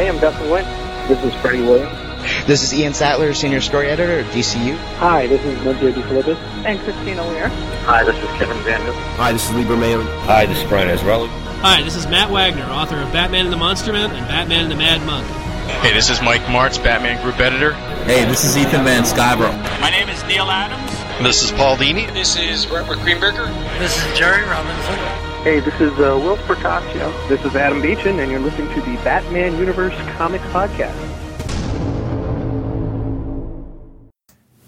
Hey, I'm Dustin Wynn. This is Freddie Williams. This is Ian Sattler, Senior Story Editor at DCU. Hi, this is Lindsay DeFilippis. And Christina Weir. Hi, this is Kevin Vander. Hi, this is Lee Bermejo. Hi, this is Brian Azzarello. Hi, this is Matt Wagner, author of Batman and the Monster Man and Batman and the Mad Monk. Hey, this is Mike Marts, Batman Group Editor. Hey, this is Ethan Van Sciver. My name is Neal Adams. This is Paul Dini. This is Robert Greenberger. This is Jerry Robinson. Hey, this is uh, Whilce Portacio. This is Adam Beechen, and you're listening to the Batman Universe Comics Podcast.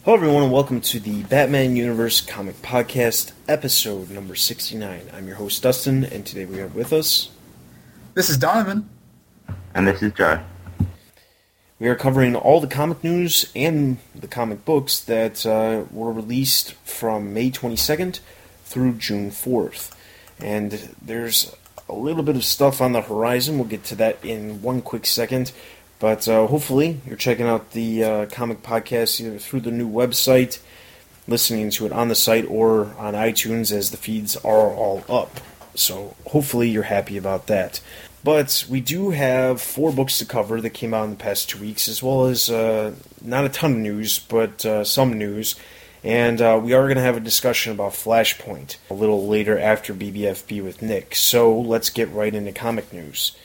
Hello, everyone, and welcome to the Batman Universe Comic Podcast, episode number 69. I'm your host, Dustin, and today we have with us. This is Donovan. And this is Joe. We are covering all the comic news and the comic books that uh, were released from May 22nd through June 4th. And there's a little bit of stuff on the horizon. We'll get to that in one quick second. But uh, hopefully, you're checking out the uh, comic podcast either through the new website, listening to it on the site, or on iTunes as the feeds are all up. So hopefully, you're happy about that. But we do have four books to cover that came out in the past two weeks, as well as uh, not a ton of news, but uh, some news. And uh, we are going to have a discussion about Flashpoint a little later after BBFB with Nick. So let's get right into comic news.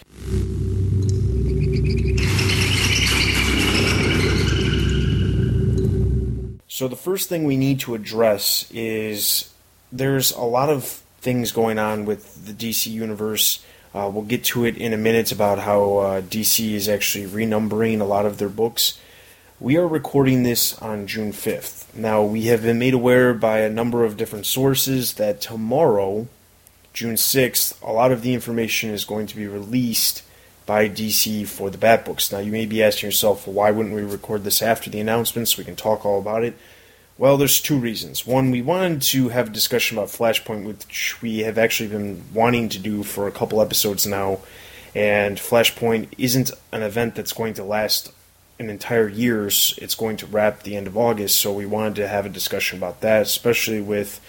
So the first thing we need to address is there's a lot of things going on with the DC universe. Uh, we'll get to it in a minute about how uh, DC is actually renumbering a lot of their books. We are recording this on June 5th. Now, we have been made aware by a number of different sources that tomorrow, June 6th, a lot of the information is going to be released by DC for the Bat Books. Now, you may be asking yourself, well, why wouldn't we record this after the announcement so we can talk all about it? Well, there's two reasons. One, we wanted to have a discussion about Flashpoint, which we have actually been wanting to do for a couple episodes now. And Flashpoint isn't an event that's going to last an entire year's. It's going to wrap the end of August, so we wanted to have a discussion about that, especially with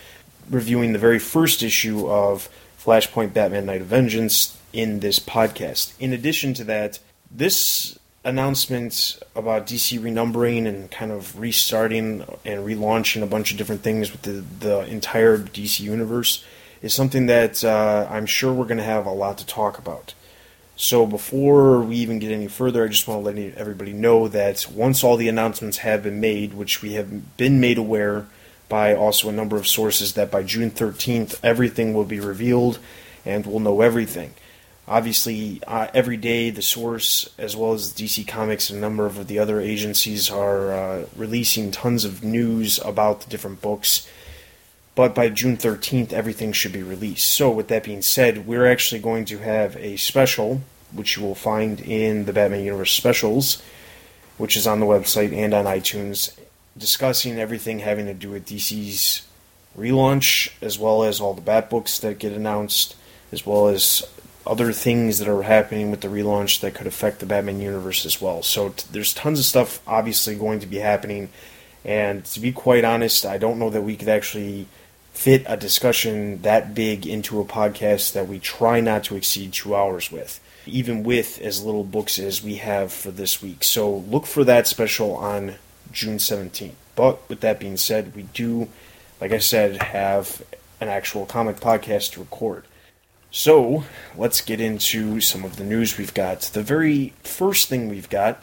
reviewing the very first issue of Flashpoint Batman Knight of Vengeance in this podcast. In addition to that, this announcement about DC renumbering and kind of restarting and relaunching a bunch of different things with the, the entire DC universe is something that uh, I'm sure we're going to have a lot to talk about. So before we even get any further, I just want to let everybody know that once all the announcements have been made, which we have been made aware by also a number of sources, that by June 13th everything will be revealed and we'll know everything. Obviously uh, every day the source as well as dc comics and a number of the other agencies are uh, releasing tons of news about the different books but by june 13th everything should be released so with that being said we're actually going to have a special which you will find in the batman universe specials which is on the website and on itunes discussing everything having to do with dc's relaunch as well as all the bat books that get announced as well as other things that are happening with the relaunch that could affect the Batman universe as well. So t- there's tons of stuff obviously going to be happening. And to be quite honest, I don't know that we could actually fit a discussion that big into a podcast that we try not to exceed two hours with, even with as little books as we have for this week. So look for that special on June 17th. But with that being said, we do, like I said, have an actual comic podcast to record. So, let's get into some of the news we've got. The very first thing we've got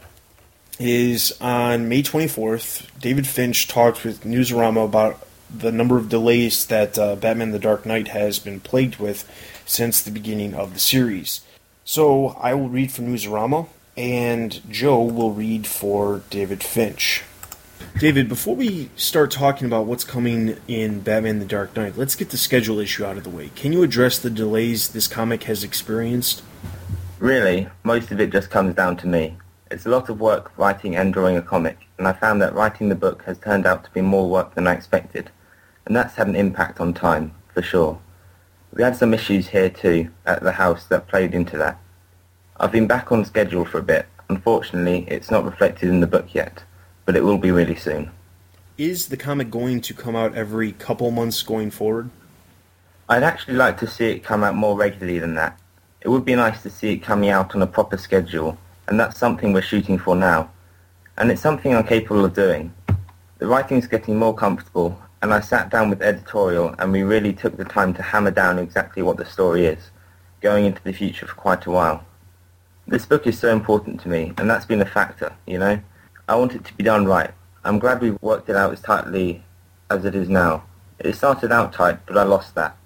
is on May 24th, David Finch talked with Newsarama about the number of delays that uh, Batman the Dark Knight has been plagued with since the beginning of the series. So, I will read for Newsarama, and Joe will read for David Finch. David, before we start talking about what's coming in Batman the Dark Knight, let's get the schedule issue out of the way. Can you address the delays this comic has experienced? Really, most of it just comes down to me. It's a lot of work writing and drawing a comic, and I found that writing the book has turned out to be more work than I expected, and that's had an impact on time, for sure. We had some issues here too, at the house, that played into that. I've been back on schedule for a bit. Unfortunately, it's not reflected in the book yet but it will be really soon. Is the comic going to come out every couple months going forward? I'd actually like to see it come out more regularly than that. It would be nice to see it coming out on a proper schedule, and that's something we're shooting for now. And it's something I'm capable of doing. The writing's getting more comfortable, and I sat down with editorial and we really took the time to hammer down exactly what the story is, going into the future for quite a while. This book is so important to me, and that's been a factor, you know? I want it to be done right. I'm glad we've worked it out as tightly as it is now. It started out tight, but I lost that.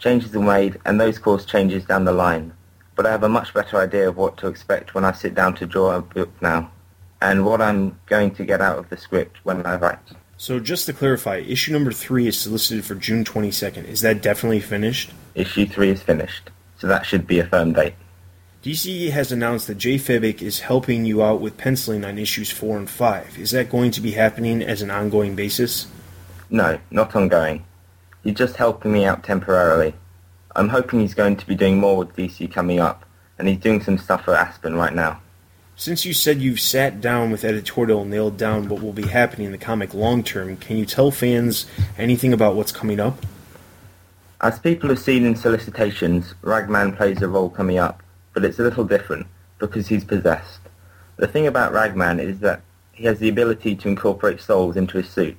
Changes are made, and those cause changes down the line. But I have a much better idea of what to expect when I sit down to draw a book now, and what I'm going to get out of the script when I write. So just to clarify, issue number three is solicited for June 22nd. Is that definitely finished? Issue three is finished, so that should be a firm date. DC has announced that Jay Fabok is helping you out with penciling on issues 4 and 5. Is that going to be happening as an ongoing basis? No, not ongoing. He's just helping me out temporarily. I'm hoping he's going to be doing more with DC coming up, and he's doing some stuff for Aspen right now. Since you said you've sat down with editorial and nailed down what will be happening in the comic long term, can you tell fans anything about what's coming up? As people have seen in solicitations, Ragman plays a role coming up, but it's a little different because he's possessed. The thing about Ragman is that he has the ability to incorporate souls into his suit,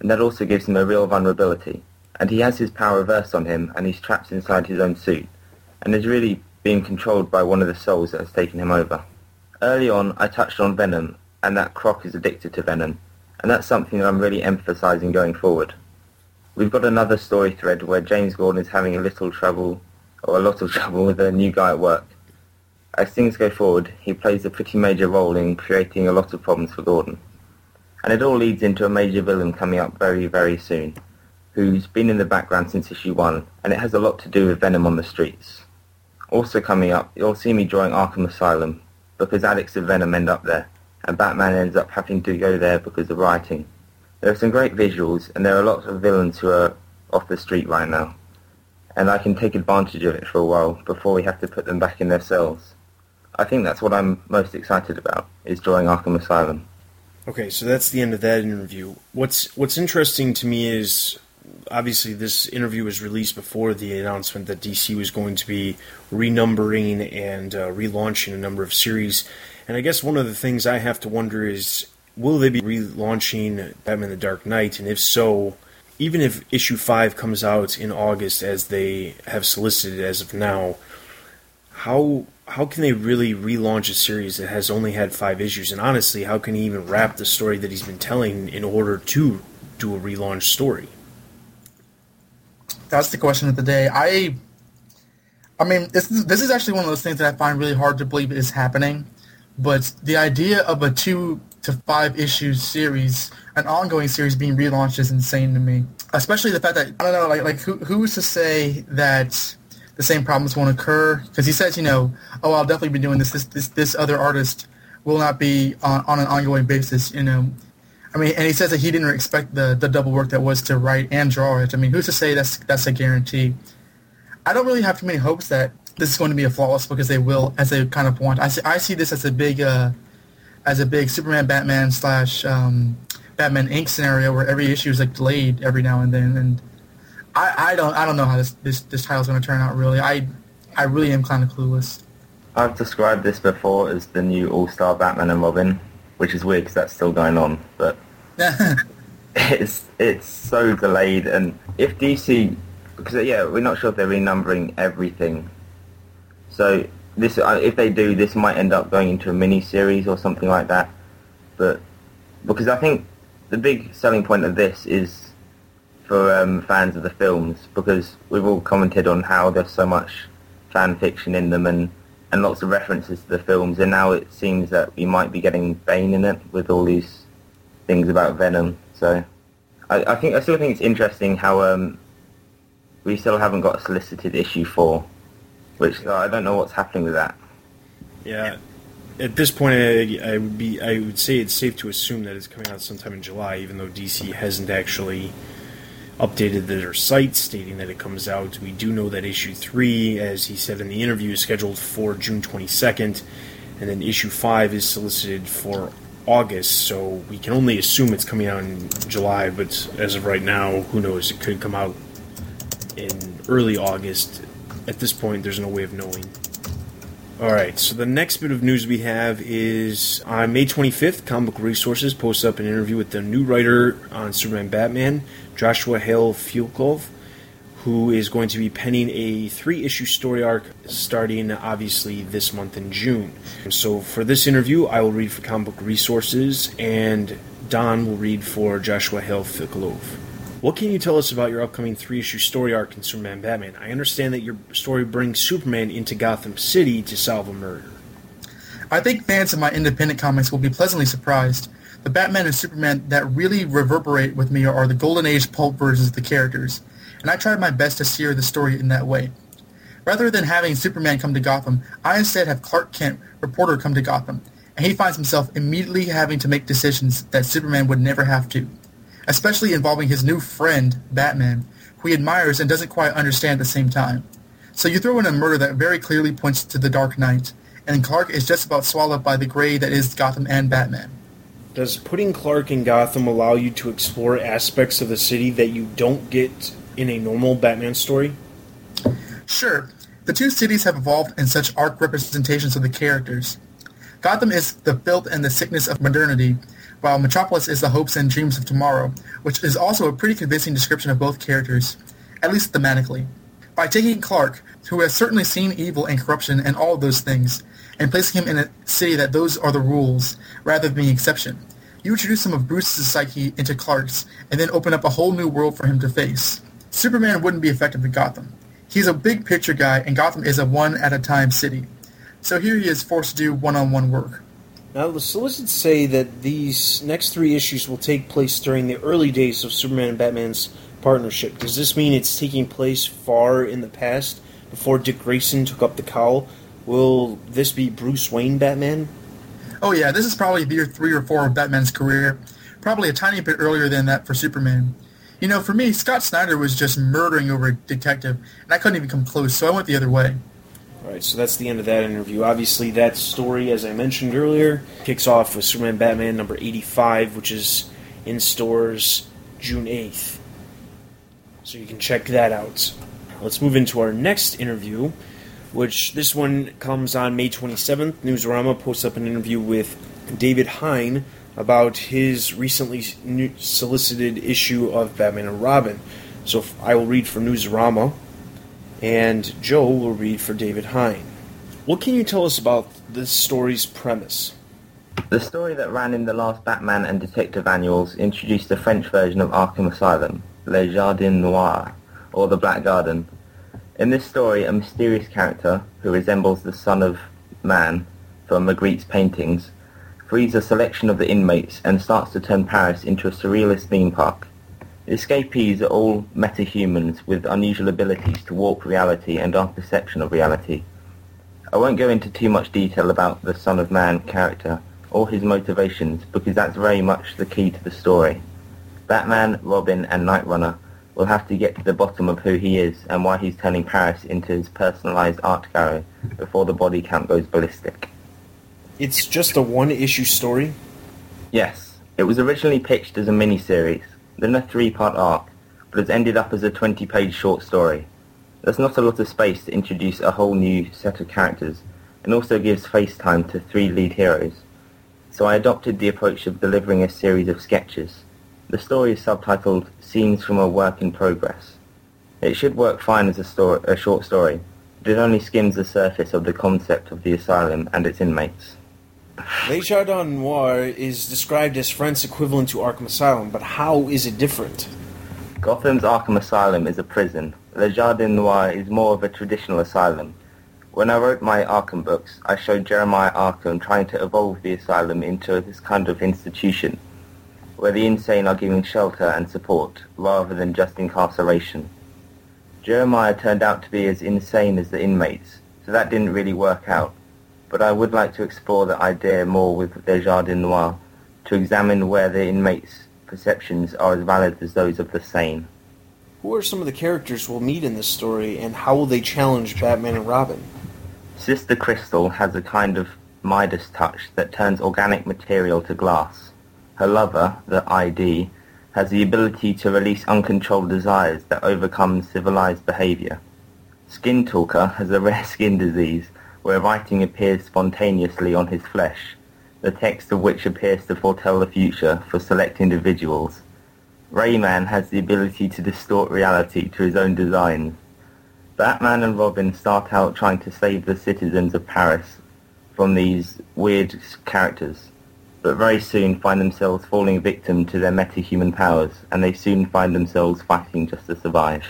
and that also gives him a real vulnerability. And he has his power reversed on him, and he's trapped inside his own suit, and is really being controlled by one of the souls that has taken him over. Early on, I touched on Venom, and that Croc is addicted to Venom, and that's something that I'm really emphasizing going forward. We've got another story thread where James Gordon is having a little trouble, or a lot of trouble with a new guy at work. As things go forward, he plays a pretty major role in creating a lot of problems for Gordon. And it all leads into a major villain coming up very, very soon, who's been in the background since issue 1, and it has a lot to do with Venom on the streets. Also coming up, you'll see me drawing Arkham Asylum, because Addicts of Venom end up there, and Batman ends up having to go there because of writing. There are some great visuals, and there are lots of villains who are off the street right now, and I can take advantage of it for a while before we have to put them back in their cells. I think that's what I'm most excited about, is drawing Arkham Asylum. Okay, so that's the end of that interview. What's what's interesting to me is obviously this interview was released before the announcement that DC was going to be renumbering and uh, relaunching a number of series. And I guess one of the things I have to wonder is will they be relaunching Batman the Dark Knight and if so, even if issue 5 comes out in August as they have solicited as of now, how how can they really relaunch a series that has only had five issues? And honestly, how can he even wrap the story that he's been telling in order to do a relaunch story? That's the question of the day. I, I mean, this this is actually one of those things that I find really hard to believe is happening. But the idea of a two to five issue series, an ongoing series being relaunched, is insane to me. Especially the fact that I don't know, like like who who's to say that the same problems won't occur because he says, you know, oh, I'll definitely be doing this. This this, this other artist will not be on, on an ongoing basis. You know, I mean, and he says that he didn't expect the the double work that was to write and draw it. I mean, who's to say that's that's a guarantee? I don't really have too many hopes that this is going to be a flawless because they will, as they kind of want. I see, I see this as a big, uh, as a big Superman, Batman slash um, Batman Inc. scenario where every issue is like delayed every now and then, and I, I don't I don't know how this this, this title's going to turn out. Really, I I really am kind of clueless. I've described this before as the new All-Star Batman and Robin, which is weird because that's still going on, but it's it's so delayed. And if DC, because yeah, we're not sure if they're renumbering everything. So this, uh, if they do, this might end up going into a mini series or something like that. But because I think the big selling point of this is for um, fans of the films because we've all commented on how there's so much fan fiction in them and, and lots of references to the films and now it seems that we might be getting Bane in it with all these things about Venom. So I, I think I still think it's interesting how um, we still haven't got a solicited issue four, which I don't know what's happening with that. Yeah, at this point, I, I, would be I would say it's safe to assume that it's coming out sometime in July, even though DC hasn't actually updated their site stating that it comes out. We do know that issue 3, as he said in the interview, is scheduled for June 22nd, and then issue 5 is solicited for August, so we can only assume it's coming out in July, but as of right now, who knows? It could come out in early August. At this point, there's no way of knowing. All right, so the next bit of news we have is on May 25th, Comic Book Resources posts up an interview with the new writer on Superman Batman, Joshua Hale Fialkov, who is going to be penning a three issue story arc starting obviously this month in June. So for this interview, I will read for Comic Book Resources, and Don will read for Joshua Hale Fialkov. What can you tell us about your upcoming three issue story arc in Superman Batman? I understand that your story brings Superman into Gotham City to solve a murder. I think fans of my independent comics will be pleasantly surprised. The Batman and Superman that really reverberate with me are the Golden Age pulp versions of the characters, and I tried my best to steer the story in that way. Rather than having Superman come to Gotham, I instead have Clark Kent, reporter, come to Gotham, and he finds himself immediately having to make decisions that Superman would never have to especially involving his new friend, Batman, who he admires and doesn't quite understand at the same time. So you throw in a murder that very clearly points to the Dark Knight, and Clark is just about swallowed by the gray that is Gotham and Batman. Does putting Clark in Gotham allow you to explore aspects of the city that you don't get in a normal Batman story? Sure. The two cities have evolved in such arc representations of the characters. Gotham is the filth and the sickness of modernity, while Metropolis is the hopes and dreams of tomorrow, which is also a pretty convincing description of both characters, at least thematically. By taking Clark, who has certainly seen evil and corruption and all of those things, and placing him in a city that those are the rules, rather than the exception, you introduce some of Bruce's psyche into Clark's, and then open up a whole new world for him to face. Superman wouldn't be effective in Gotham. He's a big picture guy, and Gotham is a one-at-a-time city. So here he is forced to do one-on-one work. Now, the solicits say that these next three issues will take place during the early days of Superman and Batman's partnership. Does this mean it's taking place far in the past, before Dick Grayson took up the cowl? Will this be Bruce Wayne Batman? Oh yeah, this is probably year three or four of Batman's career. Probably a tiny bit earlier than that for Superman. You know, for me, Scott Snyder was just murdering over a detective, and I couldn't even come close, so I went the other way. All right, so that's the end of that interview. Obviously, that story, as I mentioned earlier, kicks off with Superman Batman number 85, which is in stores June 8th. So you can check that out. Let's move into our next interview, which this one comes on May 27th. Newsarama posts up an interview with David Hine about his recently solicited issue of Batman and Robin. So I will read for Newsarama and Joe will read for David Hine. What can you tell us about this story's premise? The story that ran in the last Batman and Detective annuals introduced the French version of Arkham Asylum, Le Jardin Noir, or the Black Garden. In this story, a mysterious character, who resembles the son of man from Magritte's paintings, frees a selection of the inmates and starts to turn Paris into a surrealist theme park. The Escapees are all metahumans with unusual abilities to warp reality and our perception of reality. I won't go into too much detail about the Son of Man character or his motivations because that's very much the key to the story. Batman, Robin and Night Runner will have to get to the bottom of who he is and why he's turning Paris into his personalized art gallery before the body count goes ballistic. It's just a one-issue story? Yes. It was originally pitched as a mini-series, then a three-part arc, but has ended up as a 20-page short story. There's not a lot of space to introduce a whole new set of characters, and also gives face time to three lead heroes. So I adopted the approach of delivering a series of sketches. The story is subtitled Scenes from a Work in Progress. It should work fine as a, story, a short story, but it only skims the surface of the concept of the asylum and its inmates. Le Jardin Noir is described as France's equivalent to Arkham Asylum, but how is it different? Gotham's Arkham Asylum is a prison. Le Jardin Noir is more of a traditional asylum. When I wrote my Arkham books, I showed Jeremiah Arkham trying to evolve the asylum into this kind of institution, where the insane are given shelter and support, rather than just incarceration. Jeremiah turned out to be as insane as the inmates, so that didn't really work out but I would like to explore the idea more with Le Jardin Noir, to examine where the inmates' perceptions are as valid as those of the sane. Who are some of the characters we'll meet in this story, and how will they challenge Batman and Robin? Sister Crystal has a kind of Midas touch that turns organic material to glass. Her lover, the ID, has the ability to release uncontrolled desires that overcome civilized behavior. Skin Talker has a rare skin disease where writing appears spontaneously on his flesh, the text of which appears to foretell the future for select individuals. Rayman has the ability to distort reality to his own designs. Batman and Robin start out trying to save the citizens of Paris from these weird characters, but very soon find themselves falling victim to their metahuman powers, and they soon find themselves fighting just to survive.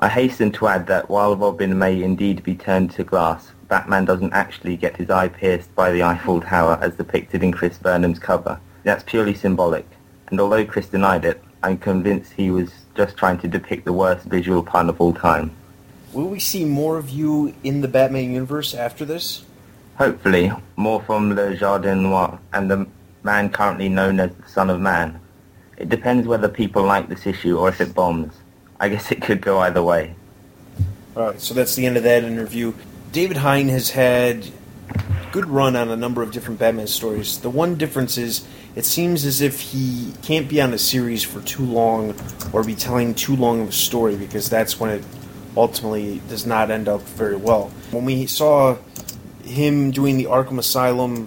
I hasten to add that while Robin may indeed be turned to glass, Batman doesn't actually get his eye pierced by the Eiffel Tower as depicted in Chris Burnham's cover. That's purely symbolic, and although Chris denied it, I'm convinced he was just trying to depict the worst visual pun of all time. Will we see more of you in the Batman universe after this? Hopefully, more from Le Jardin Noir and the man currently known as the Son of Man. It depends whether people like this issue or if it bombs. I guess it could go either way. Alright, so that's the end of that interview. David Hine has had good run on a number of different Batman stories. The one difference is it seems as if he can't be on a series for too long or be telling too long of a story because that's when it ultimately does not end up very well. When we saw him doing the Arkham Asylum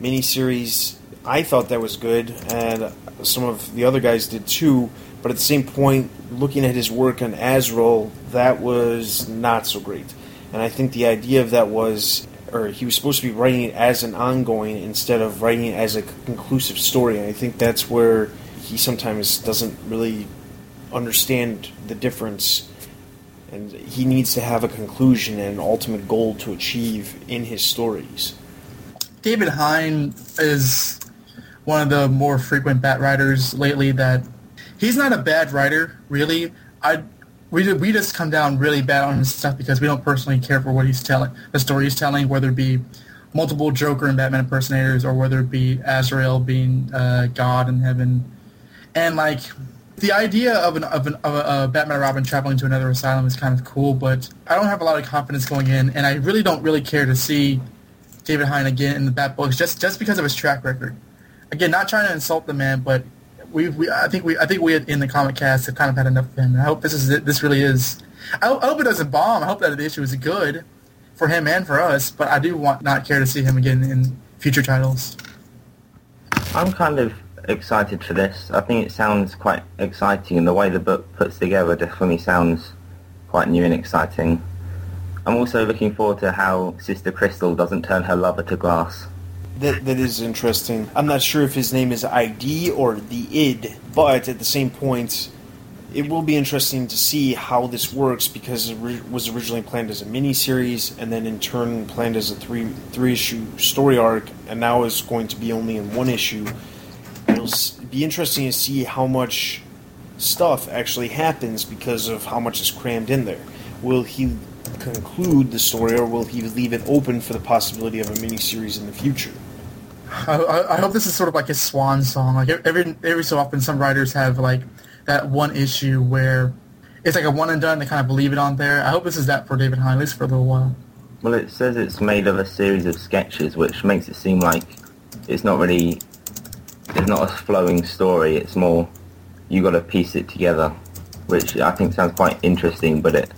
miniseries, I thought that was good, and some of the other guys did too. But at the same point, looking at his work on Azrael, that was not so great. And I think the idea of that was, or he was supposed to be writing it as an ongoing instead of writing it as a conclusive story. And I think that's where he sometimes doesn't really understand the difference. And he needs to have a conclusion and an ultimate goal to achieve in his stories. David Hine is one of the more frequent bat writers lately that he's not a bad writer, really. I we we just come down really bad on his stuff because we don't personally care for what he's telling, the story he's telling, whether it be multiple Joker and Batman impersonators or whether it be Azrael being uh, God in heaven, and like the idea of an of, an, of a, a Batman Robin traveling to another asylum is kind of cool, but I don't have a lot of confidence going in, and I really don't really care to see David Hine again in the Bat books just just because of his track record. Again, not trying to insult the man, but we, we I think we I think we in the comic cast have kind of had enough of him. I hope this is this really is. I, I hope it doesn't bomb. I hope that the issue is good for him and for us. But I do want not care to see him again in future titles. I'm kind of excited for this. I think it sounds quite exciting, and the way the book puts together definitely sounds quite new and exciting. I'm also looking forward to how Sister Crystal doesn't turn her lover to glass. That, that is interesting. I'm not sure if his name is ID or the id, but at the same point, it will be interesting to see how this works because it was originally planned as a mini series and then in turn planned as a three three issue story arc and now is going to be only in one issue. It'll be interesting to see how much stuff actually happens because of how much is crammed in there. Will he conclude the story or will he leave it open for the possibility of a mini series in the future? I, I, hope this is sort of like a swan song. Like every every so often, some writers have like that one issue where it's like a one and done. They kind of leave it on there. I hope this is that for David Hine, at least for a little while. Well, it says it's made of a series of sketches, which makes it seem like it's not really it's not a flowing story. It's more you got to piece it together, which I think sounds quite interesting. But it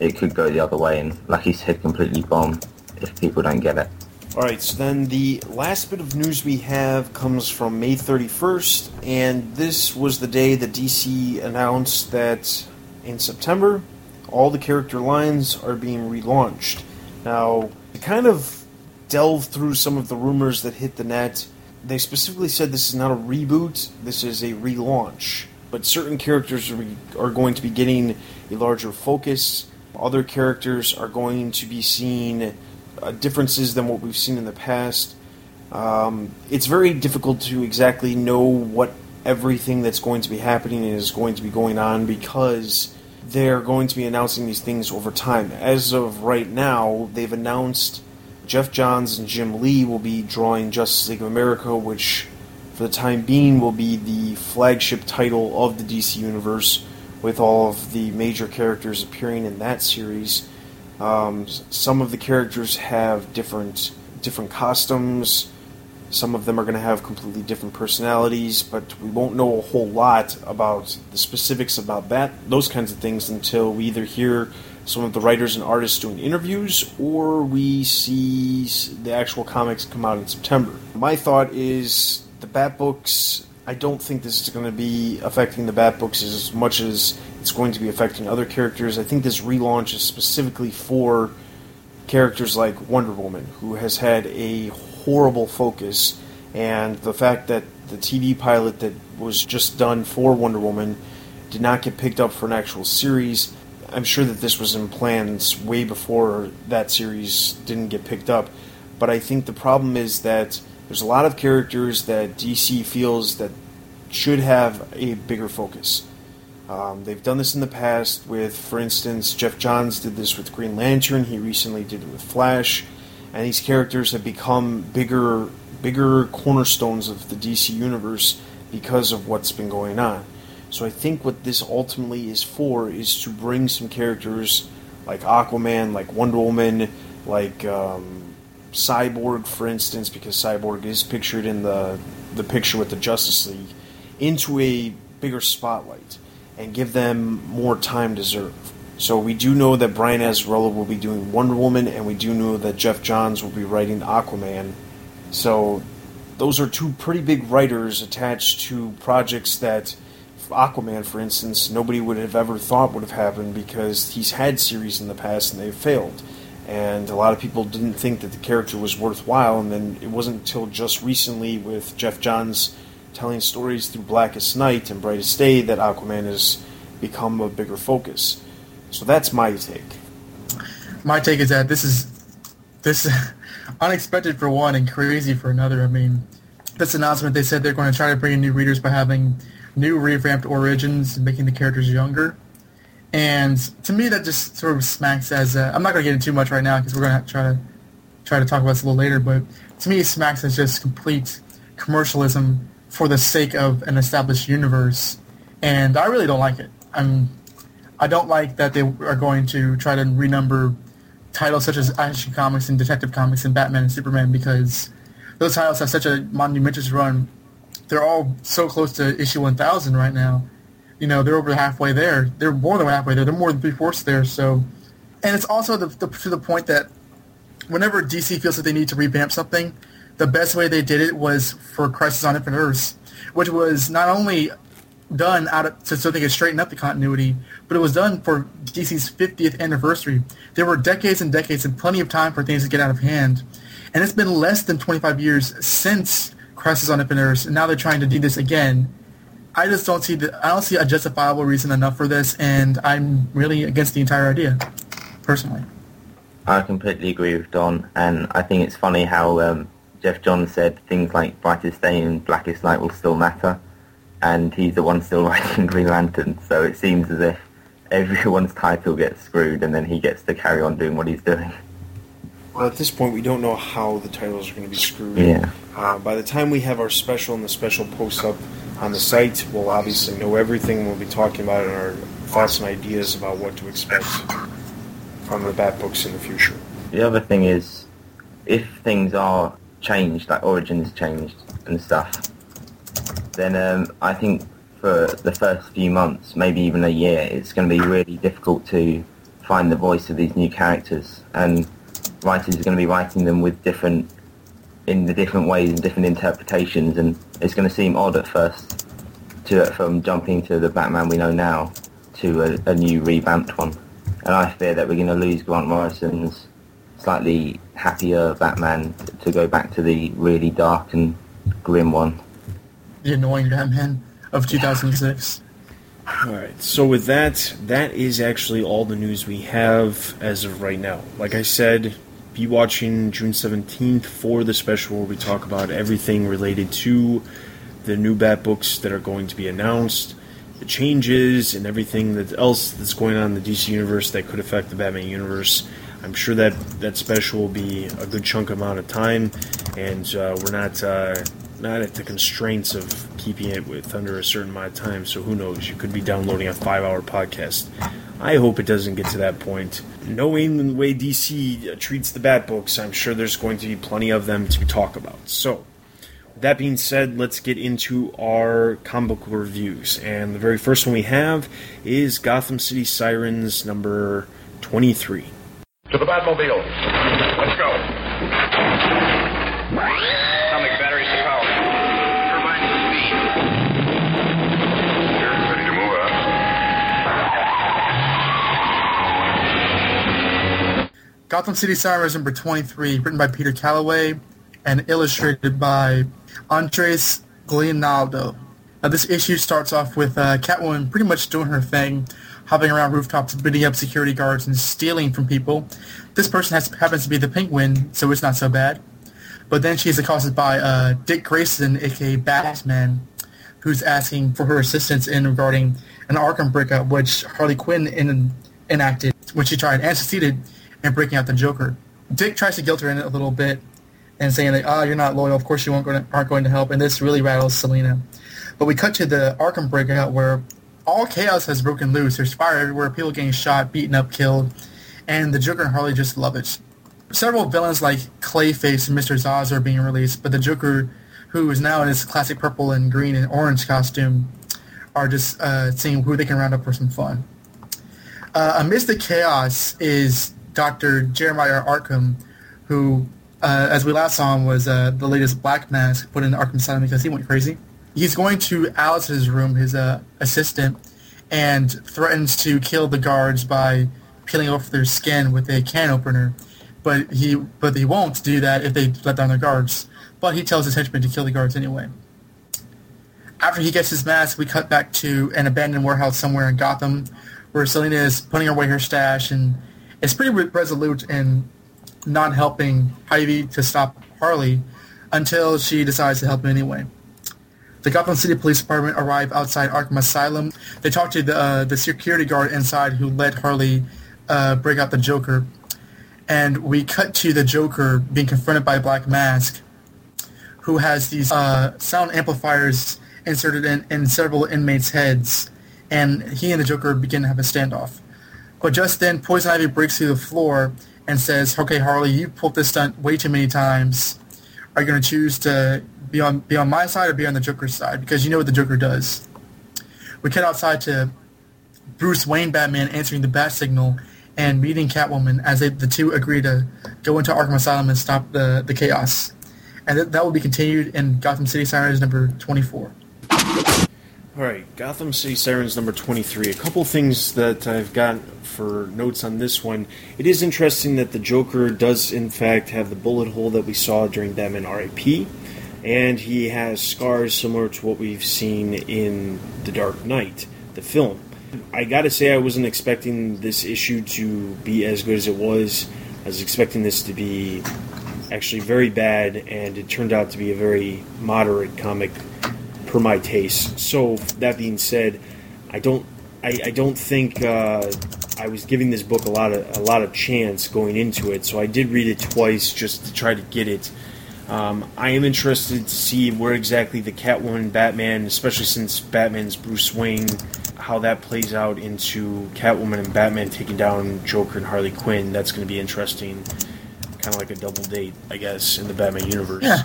it could go the other way and, like he said, completely bomb if people don't get it. Alright, so then the last bit of news we have comes from May 31st, and this was the day that DC announced that in September, all the character lines are being relaunched. Now, to kind of delve through some of the rumors that hit the net, they specifically said this is not a reboot, this is a relaunch. But certain characters are, are going to be getting a larger focus, other characters are going to be seeing uh, differences than what we've seen in the past. Um, it's very difficult to exactly know what everything that's going to be happening is going to be going on because they're going to be announcing these things over time. As of right now, they've announced Geoff Johns and Jim Lee will be drawing Justice League of America, which for the time being will be the flagship title of the DC Universe, with all of the major characters appearing in that series. Um, some of the characters have different different costumes. Some of them are going to have completely different personalities, but we won't know a whole lot about the specifics about that those kinds of things until we either hear some of the writers and artists doing interviews, or we see the actual comics come out in September. My thought is the Bat books. I don't think this is going to be affecting the Bat books as much as it's going to be affecting other characters. I think this relaunch is specifically for characters like Wonder Woman, who has had a horrible focus, and the fact that the TV pilot that was just done for Wonder Woman did not get picked up for an actual series. I'm sure that this was in plans way before that series didn't get picked up. But I think the problem is that there's a lot of characters that DC feels that should have a bigger focus. Um, they've done this in the past with, for instance, Geoff Johns did this with Green Lantern. He recently did it with Flash, and these characters have become bigger, bigger cornerstones of the DC universe because of what's been going on. So I think what this ultimately is for is to bring some characters like Aquaman, like Wonder Woman, like um, Cyborg, for instance, because Cyborg is pictured in the the picture with the Justice League, into a bigger spotlight and give them more time to serve. So we do know that Brian Azzarello will be doing Wonder Woman, and we do know that Geoff Johns will be writing Aquaman. So those are two pretty big writers attached to projects that Aquaman, for instance, nobody would have ever thought would have happened because he's had series in the past and they've failed. And a lot of people didn't think that the character was worthwhile, and then it wasn't until just recently with Geoff Johns telling stories through Blackest Night and Brightest Day that Aquaman has become a bigger focus. So that's my take. My take is that this is this unexpected for one and crazy for another. I mean, this announcement they said they're going to try to bring in new readers by having new revamped origins and making the characters younger. And to me, that just sort of smacks as uh, i am not going to get into too much right now because we're going to try to try to talk about this a little later. But to me, smacks as just complete commercialism for the sake of an established universe, and I really don't like it. I'm I don't like that they are going to try to renumber titles such as Action Comics and Detective Comics and Batman and Superman because those titles have such a monumentous run they're all so close to issue 1000 right now. You know, they're over halfway there. They're more than halfway there. They're more than three-fourths there. So, and it's also the, the, to the point that whenever DC feels that they need to revamp something, the best way they did it was for Crisis on Infinite Earths, which was not only done out of, so they could straighten up the continuity, but it was done for DC's 50th anniversary. There were decades and decades and plenty of time for things to get out of hand. And it's been less than 25 years since Crisis on Infinite Earths, and now they're trying to do this again. I just don't see the I don't see a justifiable reason enough for this, and I'm really against the entire idea, personally. I completely agree with Don, and I think it's funny how um, Geoff John said things like Brightest Day and Blackest Night will still matter, and he's the one still writing Green Lantern, so it seems as if everyone's title gets screwed, and then he gets to carry on doing what he's doing. Well, at this point, we don't know how the titles are going to be screwed. Yeah. Uh, by the time we have our special and the special posts up on the site, we'll obviously know everything. We'll be talking about and our thoughts and ideas about what to expect from the Bat books in the future. The other thing is, if things are changed, like Origins changed and stuff, then um, I think for the first few months, maybe even a year, it's going to be really difficult to find the voice of these new characters. And writers are going to be writing them with different, in the different ways and different interpretations, and it's going to seem odd at first to from jumping to the Batman we know now to a, a new revamped one. And I fear that we're going to lose Grant Morrison's slightly happier Batman to go back to the really dark and grim one. The annoying Batman of 2006. All right. So with that, that is actually all the news we have as of right now. Like I said, be watching June 17th for the special where we talk about everything related to the new Bat books that are going to be announced, the changes, and everything that else that's going on in the DC universe that could affect the Batman universe. I'm sure that that special will be a good chunk amount of time, and uh, we're not uh, not at the constraints of keeping it with under a certain amount of time. So who knows? You could be downloading a five-hour podcast. I hope it doesn't get to that point. Knowing the way DC uh, treats the Bat books, I'm sure there's going to be plenty of them to talk about. So, that being said, let's get into our comic book reviews. And the very first one we have is Gotham City Sirens number 23. To the Batmobile. Let's go. Atomic batteries to power. Turbines to speed. You're ready to move out. Gotham City Sirens number 23, written by Peter Calloway and illustrated by Andres Guinaldo. Now, this issue starts off with uh, Catwoman pretty much doing her thing, hopping around rooftops, beating up security guards, and stealing from people. This person has, happens to be the Penguin, so it's not so bad. But then she's accosted by uh, Dick Grayson, aka Batman, who's asking for her assistance in regarding an Arkham breakup, which Harley Quinn in, enacted when she tried and succeeded in breaking out the Joker. Dick tries to guilt her in it a little bit and saying that, oh, you're not loyal, of course you won't go to, aren't going to help, and this really rattles Selina. But we cut to the Arkham breakout where all chaos has broken loose. There's fire everywhere, people getting shot, beaten up, killed, and the Joker and Harley just love it. Several villains like Clayface and Mr. Zsasz are being released, but the Joker, who is now in his classic purple and green and orange costume, are just uh, seeing who they can round up for some fun. Uh, amidst the chaos is Dr. Jeremiah Arkham, who, uh, as we last saw him, was uh, the latest Black Mask put in Arkham Asylum because he went crazy. He's going to Alice's room, his uh, assistant, and threatens to kill the guards by peeling off their skin with a can opener. But he, but he won't do that if they let down their guards. But he tells his henchmen to kill the guards anyway. After he gets his mask, we cut back to an abandoned warehouse somewhere in Gotham, where Selina is putting away her stash and is pretty resolute in not helping Ivy to stop Harley until she decides to help him anyway. The Gotham City Police Department arrive outside Arkham Asylum. They talk to the uh, the security guard inside who let Harley uh, break out the Joker, and we cut to the Joker being confronted by Black Mask, who has these uh, sound amplifiers inserted in, in several inmates' heads, and he and the Joker begin to have a standoff. But just then, Poison Ivy breaks through the floor and says, "Okay, Harley, you pulled this stunt way too many times. Are you going to choose to be on be on my side or be on the Joker's side? Because you know what the Joker does." We cut outside to Bruce Wayne Batman answering the bat signal and meeting Catwoman as they, the two agree to go into Arkham Asylum and stop the, the chaos. And th- that will be continued in Gotham City Sirens number 24. All right, Gotham City Sirens number 23. A couple things that I've got for notes on this one. It is interesting that the Joker does, in fact, have the bullet hole that we saw during Batman RIP, and he has scars similar to what we've seen in The Dark Knight, the film. I gotta say, I wasn't expecting this issue to be as good as it was. I was expecting this to be actually very bad, and it turned out to be a very moderate comic per my taste. So that being said, I don't I, I don't think uh, I was giving this book a lot of a lot of chance going into it. So I did read it twice just to try to get it. Um, I am interested to see where exactly the Catwoman Batman, especially since Batman's Bruce Wayne, how that plays out into Catwoman and Batman taking down Joker and Harley Quinn. That's going to be interesting. Kind of like a double date, I guess, in the Batman universe. Yeah.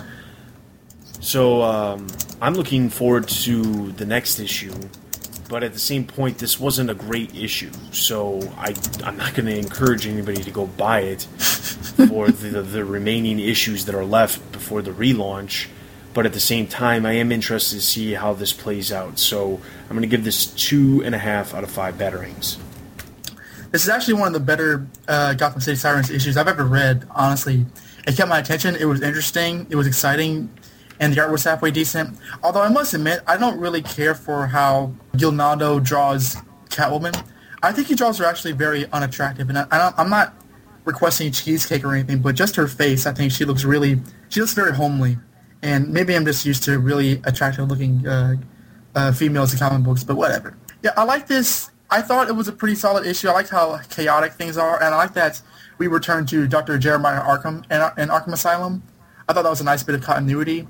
So um, I'm looking forward to the next issue, but at the same point, this wasn't a great issue, so I I'm not going to encourage anybody to go buy it for the the remaining issues that are left before the relaunch. But at the same time, I am interested to see how this plays out. So I'm going to give this two and a half out of five batarangs. This is actually one of the better uh, Gotham City Sirens issues I've ever read. Honestly, it kept my attention. It was interesting. It was exciting, and the art was halfway decent. Although I must admit, I don't really care for how Guinaldo draws Catwoman. I think he draws her actually very unattractive, and I, I I'm not requesting cheesecake or anything, but just her face. I think she looks really. She looks very homely, and maybe I'm just used to really attractive-looking uh, uh, females in comic books, but whatever. Yeah, I like this. I thought it was a pretty solid issue. I liked how chaotic things are, and I like that we returned to Dr. Jeremiah Arkham in Arkham Asylum. I thought that was a nice bit of continuity.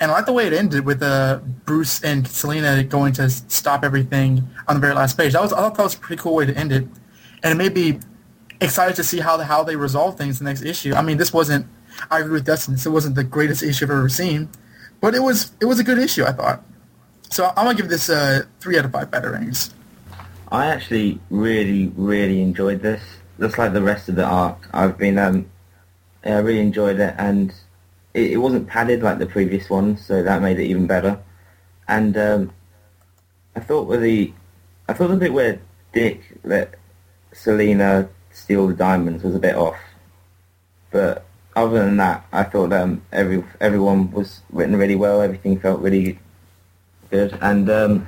And I like the way it ended with uh, Bruce and Selina going to stop everything on the very last page. That was I thought that was a pretty cool way to end it, and it made me excited to see how how they resolve things in the next issue. I mean, this wasn't. I agree with Dustin. This wasn't the greatest issue I've ever seen, but it was it was a good issue. I thought. So I'm gonna give this uh, three out of five batarangs. I actually really, really enjoyed this. just like the rest of the arc. I've been um, I really enjoyed it, and it, it wasn't padded like the previous one, so that made it even better. And um, I thought with the, I thought the bit where Dick let Selina steal the diamonds was a bit off, but other than that, I thought um, every everyone was written really well. Everything felt really good, and um,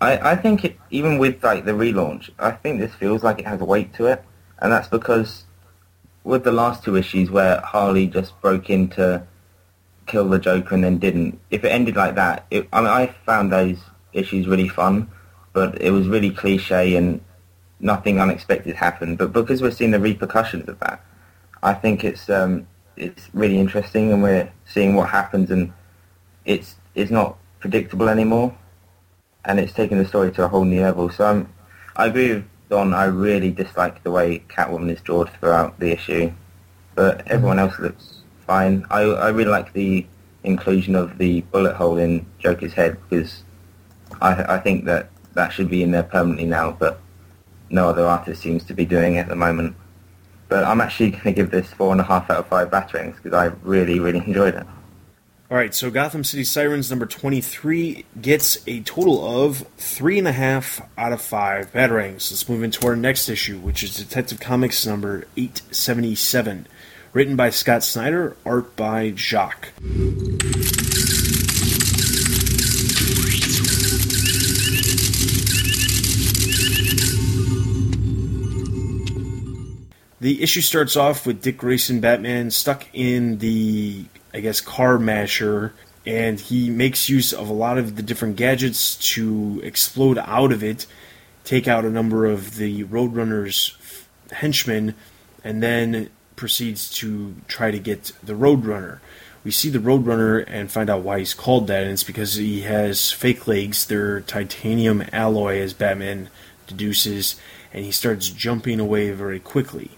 I I think it, even with like the relaunch, I think this feels like it has weight to it, and that's because with the last two issues where Harley just broke in to kill the Joker and then didn't. If it ended like that, it, I mean, I found those issues really fun, but it was really cliche and nothing unexpected happened. But because we're seeing the repercussions of that, I think it's um, it's really interesting, and we're seeing what happens, and it's it's not predictable anymore, and it's taking the story to a whole new level. So I'm, I agree with Don. I really dislike the way Catwoman is drawn throughout the issue, but everyone mm. else looks fine. I I really like the inclusion of the bullet hole in Joker's head because I I think that that should be in there permanently now, but no other artist seems to be doing it at the moment. But I'm actually going to give this four and a half out of five batarangs because I really, really enjoyed it. All right, so Gotham City Sirens number 23 gets a total of three and a half out of five batarangs. Let's move into our next issue, which is Detective Comics number 877. Written by Scott Snyder, art by Jock. The issue starts off with Dick Grayson Batman stuck in the, I guess, car masher, and he makes use of a lot of the different gadgets to explode out of it, take out a number of the Roadrunner's henchmen, and then proceeds to try to get the Roadrunner. We see the Roadrunner and find out why he's called that, and it's because he has fake legs. They're titanium alloy, as Batman deduces, and he starts jumping away very quickly.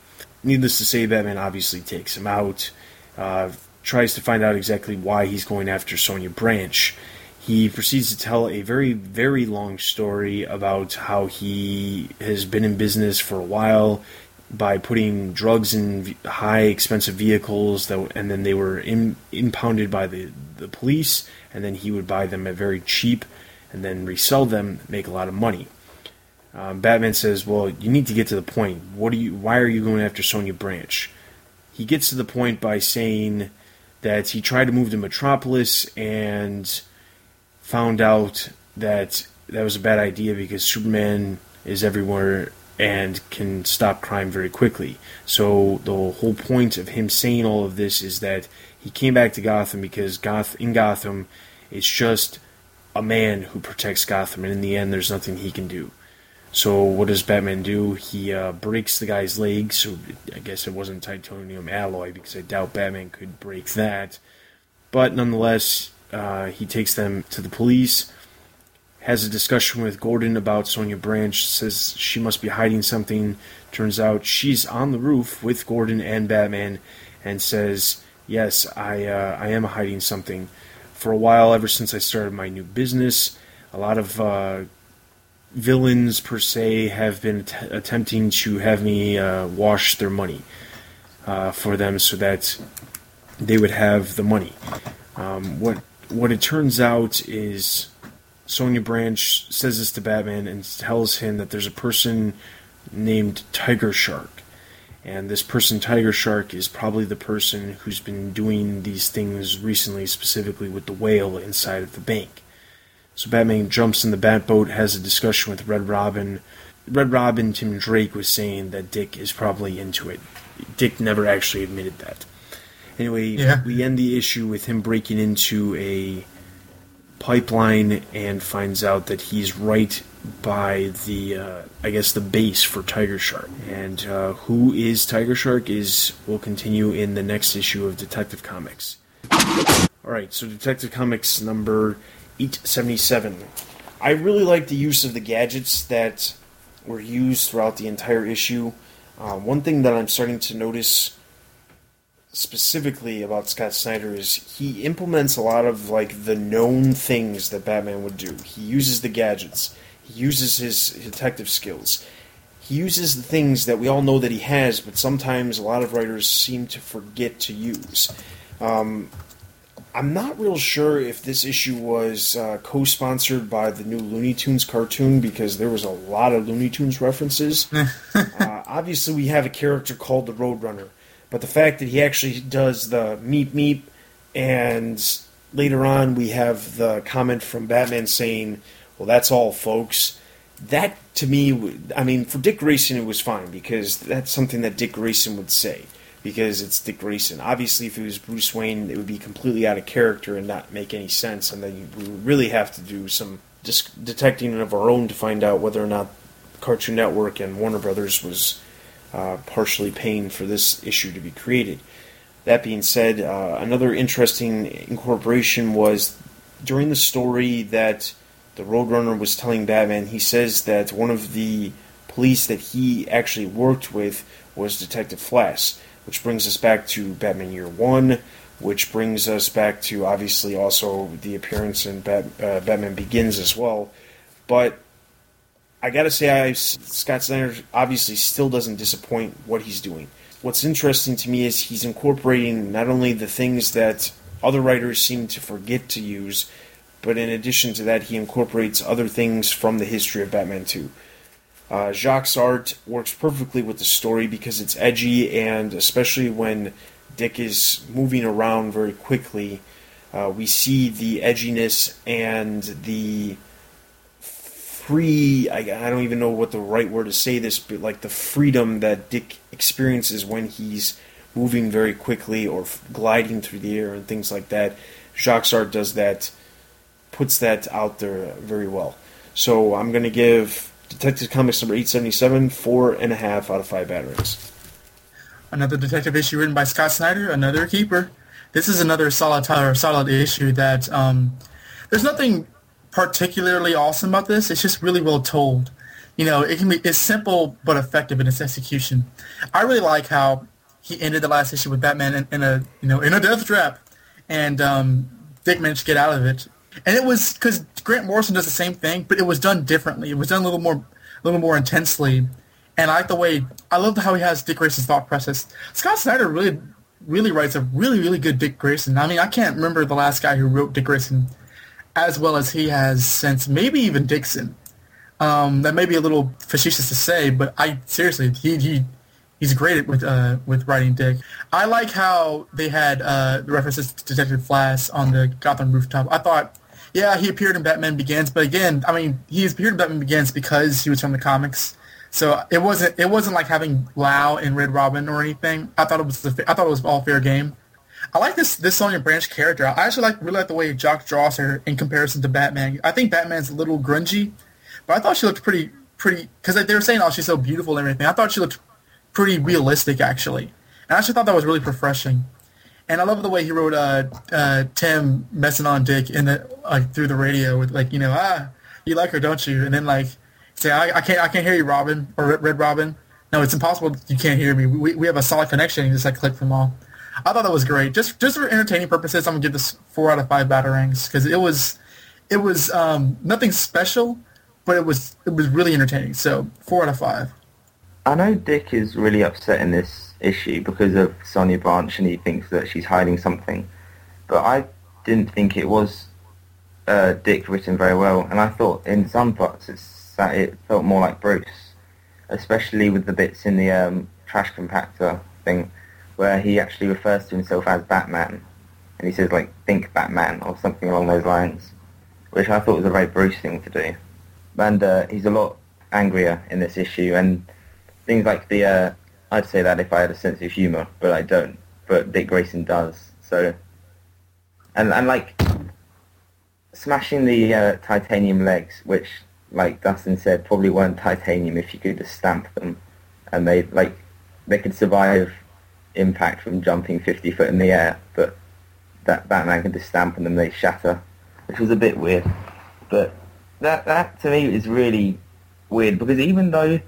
Needless to say, Batman obviously takes him out, uh, tries to find out exactly why he's going after Sonia Branch. He proceeds to tell a very, very long story about how he has been in business for a while by putting drugs in high expensive vehicles that and then they were in, impounded by the, the police and then he would buy them at very cheap and then resell them make a lot of money um, Batman says, "Well, you need to get to the point. What are you? Why are you going after Sonia Branch?" He gets to the point by saying that he tried to move to Metropolis and found out that that was a bad idea because Superman is everywhere and can stop crime very quickly. So the whole point of him saying all of this is that he came back to Gotham because Goth in Gotham, it's just a man who protects Gotham, and in the end, there's nothing he can do. So what does Batman do? He uh, breaks the guy's legs. So I guess it wasn't titanium alloy because I doubt Batman could break that. But nonetheless, uh, he takes them to the police. Has a discussion with Gordon about Sonia Branch. Says she must be hiding something. Turns out she's on the roof with Gordon and Batman, and says, "Yes, I uh, I am hiding something." For a while, ever since I started my new business, a lot of uh, villains per se have been t- attempting to have me uh, wash their money uh, for them so that they would have the money. Um, what what it turns out is Sonia Branch says this to Batman and tells him that there's a person named Tiger Shark. And this person, Tiger Shark, is probably the person who's been doing these things recently, specifically with the whale inside of the bank. So Batman jumps in the Batboat, has a discussion with Red Robin. Red Robin, Tim Drake was saying that Dick is probably into it. Dick never actually admitted that. Anyway, yeah. we end the issue with him breaking into a pipeline and finds out that he's right by the, uh, I guess, the base for Tiger Shark. And uh, who is Tiger Shark is will continue in the next issue of Detective Comics. All right, so Detective Comics number 877. I really like the use of the gadgets that were used throughout the entire issue. Uh, one thing that I'm starting to notice specifically about Scott Snyder is he implements a lot of like the known things that Batman would do. He uses the gadgets. He uses his detective skills. he uses the things that we all know that he has, but sometimes a lot of writers seem to forget to use. Um, I'm not real sure if this issue was uh, co-sponsored by the new Looney Tunes cartoon because there was a lot of Looney Tunes references. uh, obviously, we have a character called the Roadrunner, but the fact that he actually does the meep meep, and later on we have the comment from Batman saying, "Well, that's all, folks." That to me, I mean, for Dick Grayson, it was fine because that's something that Dick Grayson would say because it's Dick Grayson. Obviously, if it was Bruce Wayne, it would be completely out of character and not make any sense, and then we would really have to do some detecting of our own to find out whether or not Cartoon Network and Warner Brothers was uh, partially paying for this issue to be created. That being said, uh, another interesting incorporation was during the story that the Roadrunner was telling Batman, he says that one of the police that he actually worked with was Detective Flass which brings us back to Batman Year One, which brings us back to obviously also the appearance in Bat, uh, Batman Begins as well. But I gotta say, I, Scott Snyder obviously still doesn't disappoint what he's doing. What's interesting to me is he's incorporating not only the things that other writers seem to forget to use, but in addition to that, he incorporates other things from the history of Batman 2. Uh, Jock's art works perfectly with the story because it's edgy, and especially when Dick is moving around very quickly, uh, we see the edginess and the free. I, I, don't even know what the right word to say this, but like the freedom that Dick experiences when he's moving very quickly or f- gliding through the air and things like that. Jock's art does that, puts that out there very well. So I'm going to give Detective Comics number 877, four and a half out of five batarangs. Another detective issue written by Scott Snyder, another keeper. This is another solid, solid issue that um, there's nothing particularly awesome about this. It's just really well told. You know, it can be it's simple but effective in its execution. I really like how he ended the last issue with Batman in, in a you know in a death trap, and um, Dick managed to get out of it. And it was because Grant Morrison does the same thing, but it was done differently. It was done a little more, a little more intensely. And I like the way I love how he has Dick Grayson's thought process. Scott Snyder really, really writes a really, really good Dick Grayson. I mean, I can't remember the last guy who wrote Dick Grayson as well as he has since maybe even Dixon. Um, that may be a little facetious to say, but I seriously, he he he's great with uh, with writing Dick. I like how they had uh, the references to Detective Flass on the Gotham rooftop. I thought yeah, he appeared in Batman Begins, but again, I mean, he appeared in Batman Begins because he was from the comics. So it wasn't it wasn't like having Lau in Red Robin or anything. I thought it was the, I thought it was all fair game. I like this this Sonia Branch character. I actually like really like the way Jock draws her in comparison to Batman. I think Batman's a little grungy, but I thought she looked pretty pretty because they were saying oh she's so beautiful and everything. I thought she looked pretty realistic actually, and I actually thought that was really refreshing. And I love the way he wrote uh, uh, Tim messing on Dick in the like through the radio with like you know ah you like her don't you? And then like say I, I can't I can't hear you Robin or Red Robin. No it's impossible you can't hear me. We, we have a solid connection. And just like click them all. I thought that was great. Just just for entertaining purposes I'm gonna give this four out of five batarangs because it was it was um, nothing special but it was it was really entertaining. So four out of five. I know Dick is really upset in this issue because of Sonia Branch and he thinks that she's hiding something. But I didn't think it was uh, Dick written very well, and I thought in some parts it felt more like Bruce, especially with the bits in the um, trash compactor thing where he actually refers to himself as Batman, and he says like "think Batman" or something along those lines, which I thought was a very Bruce thing to do. And uh, he's a lot angrier in this issue, and things like the uh, I'd say that if I had a sense of humour, but I don't. But Dick Grayson does. So, and and like smashing the uh, titanium legs, which, like Dustin said, probably weren't titanium if you could just stamp them, and they like they could survive impact from jumping 50 foot in the air, but that Batman could just stamp on them, they shatter, which was a bit weird. But that that to me is really weird because even though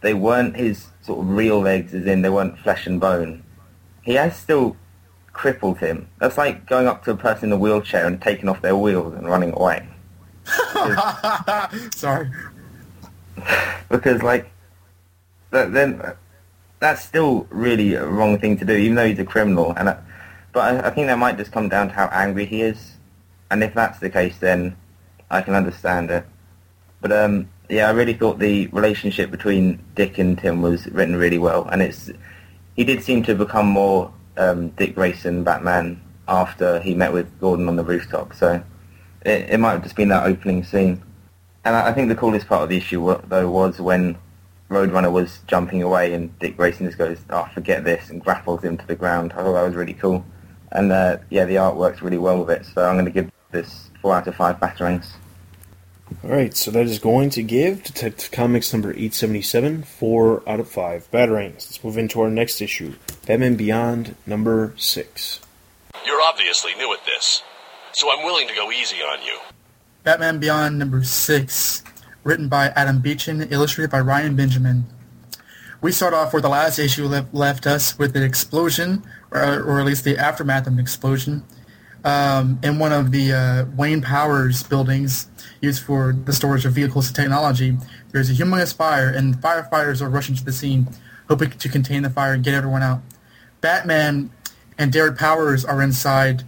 they weren't his sort of real legs, as in they weren't flesh and bone. He has still crippled him. That's like going up to a person in a wheelchair and taking off their wheels and running away. Sorry. because like But then that's still really a wrong thing to do, even though he's a criminal. And I, but I, I think that might just come down to how angry he is. And if that's the case, then I can understand it. But um, yeah, I really thought the relationship between Dick and Tim was written really well, and it's he did seem to become more um, Dick Grayson Batman after he met with Gordon on the rooftop. So it, it might have just been that opening scene. And I, I think the coolest part of the issue though was when Roadrunner was jumping away and Dick Grayson just goes, "Oh, forget this," and grapples him to the ground. I thought that was really cool. And uh, yeah, the art works really well with it. So I'm going to give this four out of five batarangs. All right, so that is going to give Detective Comics number 877 4 out of 5 batarangs. Let's move into our next issue Batman Beyond number 6. You're obviously new at this, so I'm willing to go easy on you. Batman Beyond number 6, written by Adam Beechen, illustrated by Ryan Benjamin. We start off where the last issue left, left us with an explosion, or, or, at least the aftermath of an explosion, um, in one of the uh, Wayne Powers buildings used for the storage of vehicles and technology. There's a humongous fire, and firefighters are rushing to the scene, hoping to contain the fire and get everyone out. Batman and Derek Powers are inside.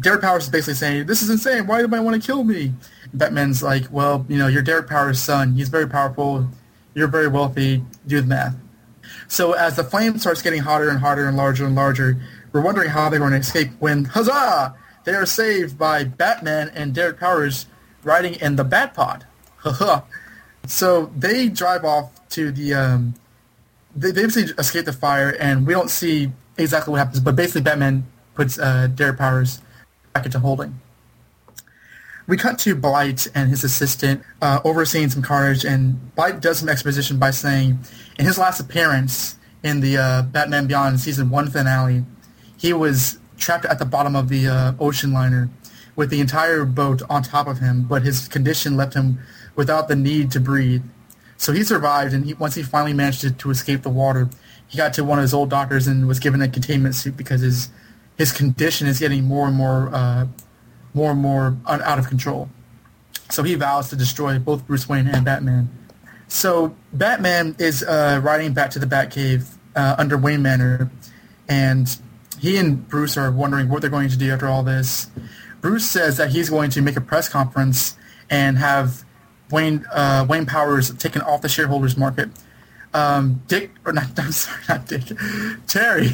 Derek Powers is basically saying, "This is insane. Why do anybody want to kill me?" Batman's like, "Well, you know, you're Derek Powers' son. He's very powerful. You're very wealthy. Do the math." So as the flame starts getting hotter and hotter and larger and larger, we're wondering how they're going to escape when, huzzah! They are saved by Batman and Derek Powers riding in the Batpod. so they drive off to the. Um, they, they basically escape the fire, and we don't see exactly what happens, but basically Batman puts uh, Derek Powers back into holding. We cut to Blight and his assistant uh, overseeing some carnage, and Blight does some exposition by saying, in his last appearance in the uh, Batman Beyond season one finale, he was trapped at the bottom of the uh, ocean liner with the entire boat on top of him, but his condition left him without the need to breathe. So he survived, and he, once he finally managed to, to escape the water, he got to one of his old doctors and was given a containment suit because his his condition is getting more and more uh, more and more un- out of control. So he vows to destroy both Bruce Wayne and Batman. So Batman is uh, riding back to the Batcave uh, under Wayne Manor, and he and Bruce are wondering what they're going to do after all this. Bruce says that he's going to make a press conference and have Wayne uh, Wayne Powers taken off the shareholders market. Um, Dick, or not, I'm sorry, not Dick, Terry.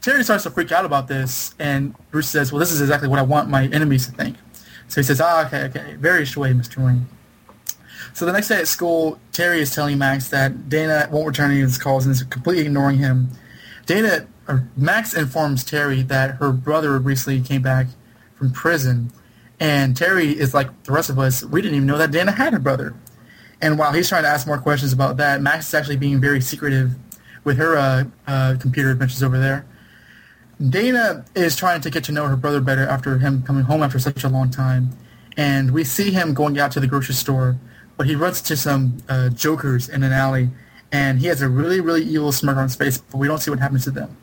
Terry starts to freak out about this, and Bruce says, "Well, this is exactly what I want my enemies to think." So he says, "Ah, okay, okay, very sway, Mr. Wayne." So the next day at school, Terry is telling Max that Dana won't return any of his calls and is completely ignoring him. Dana Max informs Terry that her brother recently came back from prison, and Terry is like the rest of us. We didn't even know that Dana had a brother. And while he's trying to ask more questions about that, Max is actually being very secretive with her uh, uh, computer adventures over there. Dana is trying to get to know her brother better after him coming home after such a long time, and we see him going out to the grocery store, but he runs into some uh, jokers in an alley, and he has a really, really evil smirk on his face, but we don't see what happens to them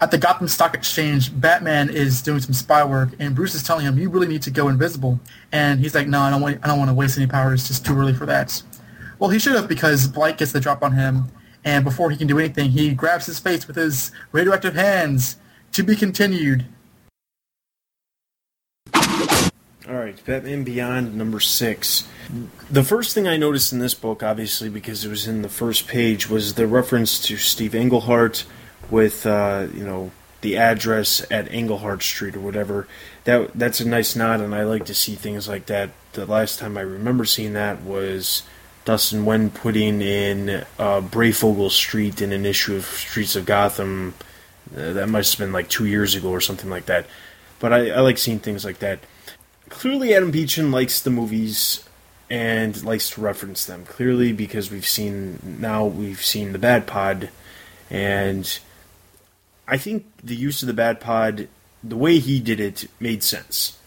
at the Gotham Stock Exchange, Batman is doing some spy work, and Bruce is telling him, "You really need to go invisible." And he's like, "No, I don't want. I don't want to waste any powers. It's just too early for that." Well, he should have because Blight gets the drop on him, and before he can do anything, he grabs his face with his radioactive hands. To be continued. All right, Batman Beyond number six. The first thing I noticed in this book, obviously because it was in the first page, was the reference to Steve Englehart with uh, you know the address at Englehart Street or whatever. That that's a nice nod, and I like to see things like that. The last time I remember seeing that was Dustin Nguyen putting in uh, Breyfogle Street in an issue of Streets of Gotham. Uh, that must have been like two years ago or something like that. But I, I like seeing things like that. Clearly, Adam Beechen likes the movies and likes to reference them. Clearly, because we've seen now we've seen the Batpod, and I think the use of the Batpod, the way he did it, made sense.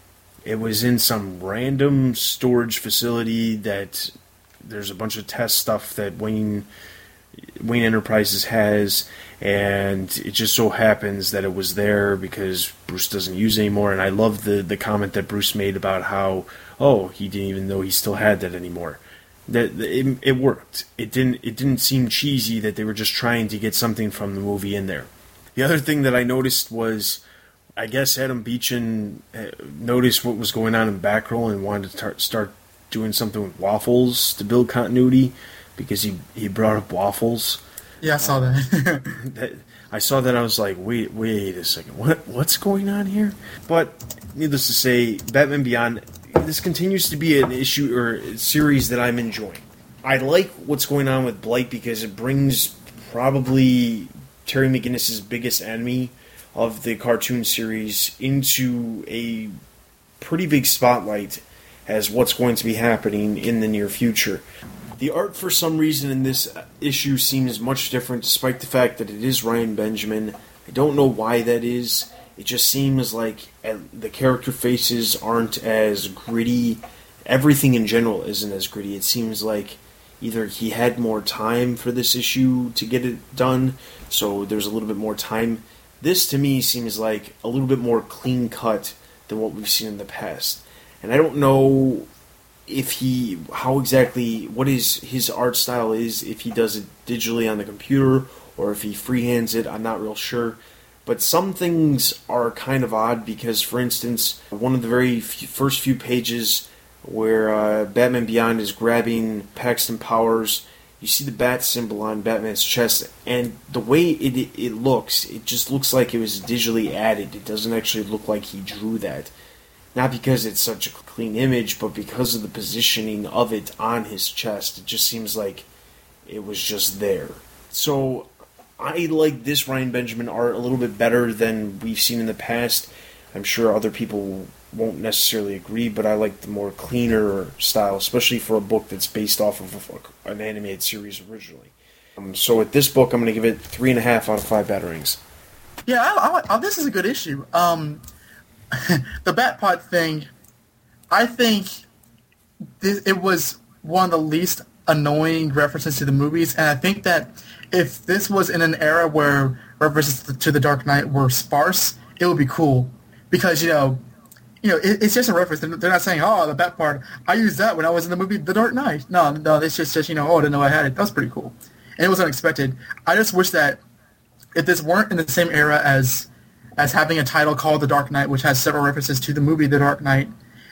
It was in some random storage facility that there's a bunch of test stuff that Wayne Wayne Enterprises has, and it just so happens that it was there because Bruce doesn't use anymore. And I love the the comment that Bruce made about how oh he didn't even know he still had that anymore. that it, it worked. It didn't it didn't seem cheesy that they were just trying to get something from the movie in there. The other thing that I noticed was, I guess Adam Beechen uh, noticed what was going on in Batgirl and wanted to tar- start doing something with waffles to build continuity because he he brought up waffles. Yeah, I saw that. that I saw that I was like, wait, wait a second, what what's going on here? But needless to say, Batman Beyond this continues to be an issue or series that I'm enjoying. I like what's going on with Blight because it brings probably Terry McGinnis's biggest enemy of the cartoon series into a pretty big spotlight as what's going to be happening in the near future. The art, for some reason, in this issue seems much different, despite the fact that it is Ryan Benjamin. I don't know why that is. It just seems like uh, the character faces aren't as gritty. Everything in general isn't as gritty. It seems like either he had more time for this issue to get it done, so there's a little bit more time. This to me seems like a little bit more clean cut than what we've seen in the past. And I don't know if he how exactly what is his art style is if he does it digitally on the computer or if he freehands it i'm not real sure but some things are kind of odd because for instance one of the very first few pages where uh, batman beyond is grabbing paxton powers you see the bat symbol on batman's chest and the way it, it, it looks it just looks like it was digitally added it doesn't actually look like he drew that not because it's such a clean image, but because of the positioning of it on his chest. It just seems like it was just there. So I like this Ryan Benjamin art a little bit better than we've seen in the past. I'm sure other people won't necessarily agree, but I like the more cleaner style, especially for a book that's based off of an animated series originally. Um, so with this book, I'm going to give it three and a half out of five batarangs. Yeah, I, I, this is a good issue. Um, the Batpod thing, I think it was one of the least annoying references to the movies, and I think that if this was in an era where references to the Dark Knight were sparse, it would be cool because you know, you know, it, it's just a reference. They're not saying, "Oh, the Batpod, I used that when I was in the movie The Dark Knight." No, no, it's just, just you know, oh, I didn't know I had it. That was pretty cool, and it was unexpected. I just wish that if this weren't in the same era as as having a title called The Dark Knight, which has several references to the movie The Dark Knight,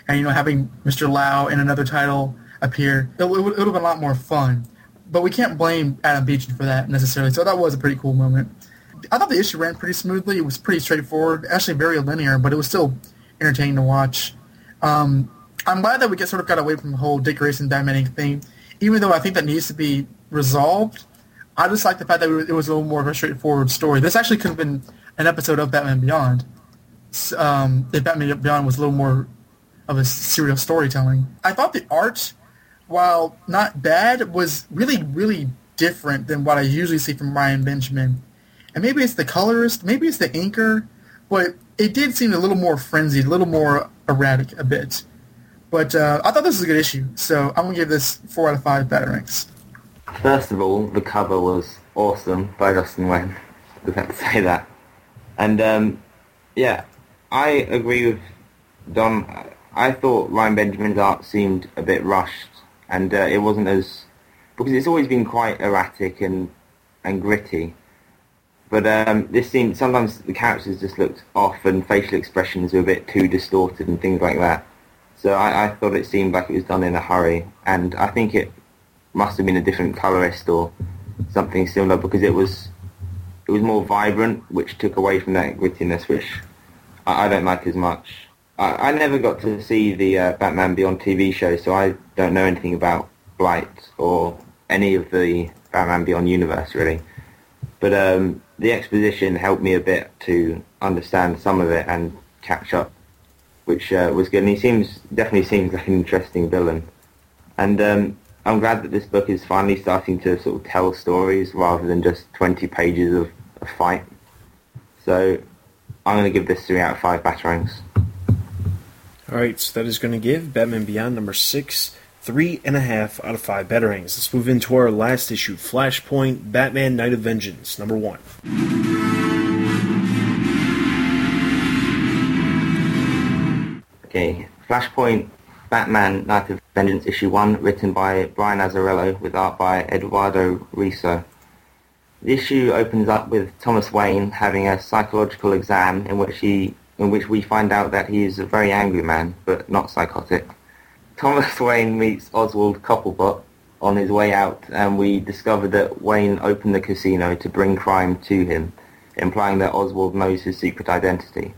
and you know having Mr. Lau in another title appear, it, it would have been a lot more fun. But we can't blame Adam Beechen for that necessarily. So that was a pretty cool moment. I thought the issue ran pretty smoothly. It was pretty straightforward, actually very linear, but it was still entertaining to watch. Um, I'm glad that we get sort of got away from the whole Dick Grayson Batman thing, even though I think that needs to be resolved. I just like the fact that it was a little more of a straightforward story. This actually could have been an episode of Batman Beyond. Um, if Batman Beyond was a little more of a serial storytelling. I thought the art, while not bad, was really, really different than what I usually see from Ryan Benjamin. And maybe it's the colorist, maybe it's the inker, but it did seem a little more frenzied, a little more erratic a bit. But uh, I thought this was a good issue, so I'm to give this 4 out of 5 batarangs. First of all, the cover was awesome by Dustin Nguyen. I have to say that. And um, yeah, I agree with Don. I thought Ryan Benjamin's art seemed a bit rushed, and uh, it wasn't as because it's always been quite erratic and and gritty. But um, this seemed sometimes the characters just looked off, and facial expressions were a bit too distorted and things like that. So I, I thought it seemed like it was done in a hurry, and I think it must have been a different colorist or something similar because it was it was more vibrant, which took away from that grittiness, which I, I don't like as much. I, I, never got to see the uh, Batman Beyond TV show, so I don't know anything about Blight or any of the Batman Beyond universe really. But um, the exposition helped me a bit to understand some of it and catch up, which uh, was good. And he seems definitely seems like an interesting villain. And um, I'm glad that this book is finally starting to sort of tell stories rather than just 20 pages of a fight. So I'm going to give this 3 out of 5 batarangs. Alright, so that is going to give Batman Beyond number 6 three and a half out of five batarangs. Let's move into our last issue, Flashpoint Batman Knight of Vengeance, number one. Okay, Flashpoint Batman Knight of Vengeance issue 1 written by Brian Azzarello with art by Eduardo Risso. The issue opens up with Thomas Wayne having a psychological exam in which he in which we find out that he is a very angry man, but not psychotic. Thomas Wayne meets Oswald Cobblepot on his way out, and we discover that Wayne opened the casino to bring crime to him, implying that Oswald knows his secret identity.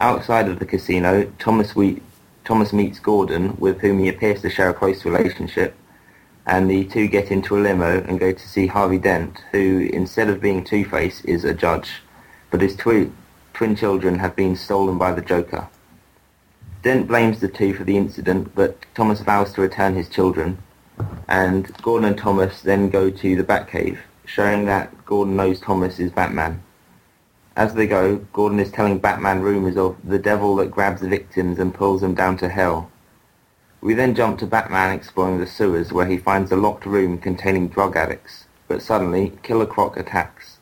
Outside of the casino, Thomas, we, Thomas meets Gordon, with whom he appears to share a close relationship, and the two get into a limo and go to see Harvey Dent, who, instead of being Two-Face, is a judge, but his twi- twin children have been stolen by the Joker. Dent blames the two for the incident, but Thomas vows to return his children, and Gordon and Thomas then go to the Batcave, showing that Gordon knows Thomas is Batman. As they go, Gordon is telling Batman rumors of the devil that grabs the victims and pulls them down to hell. We then jump to Batman exploring the sewers where he finds a locked room containing drug addicts, but suddenly Killer Croc attacks.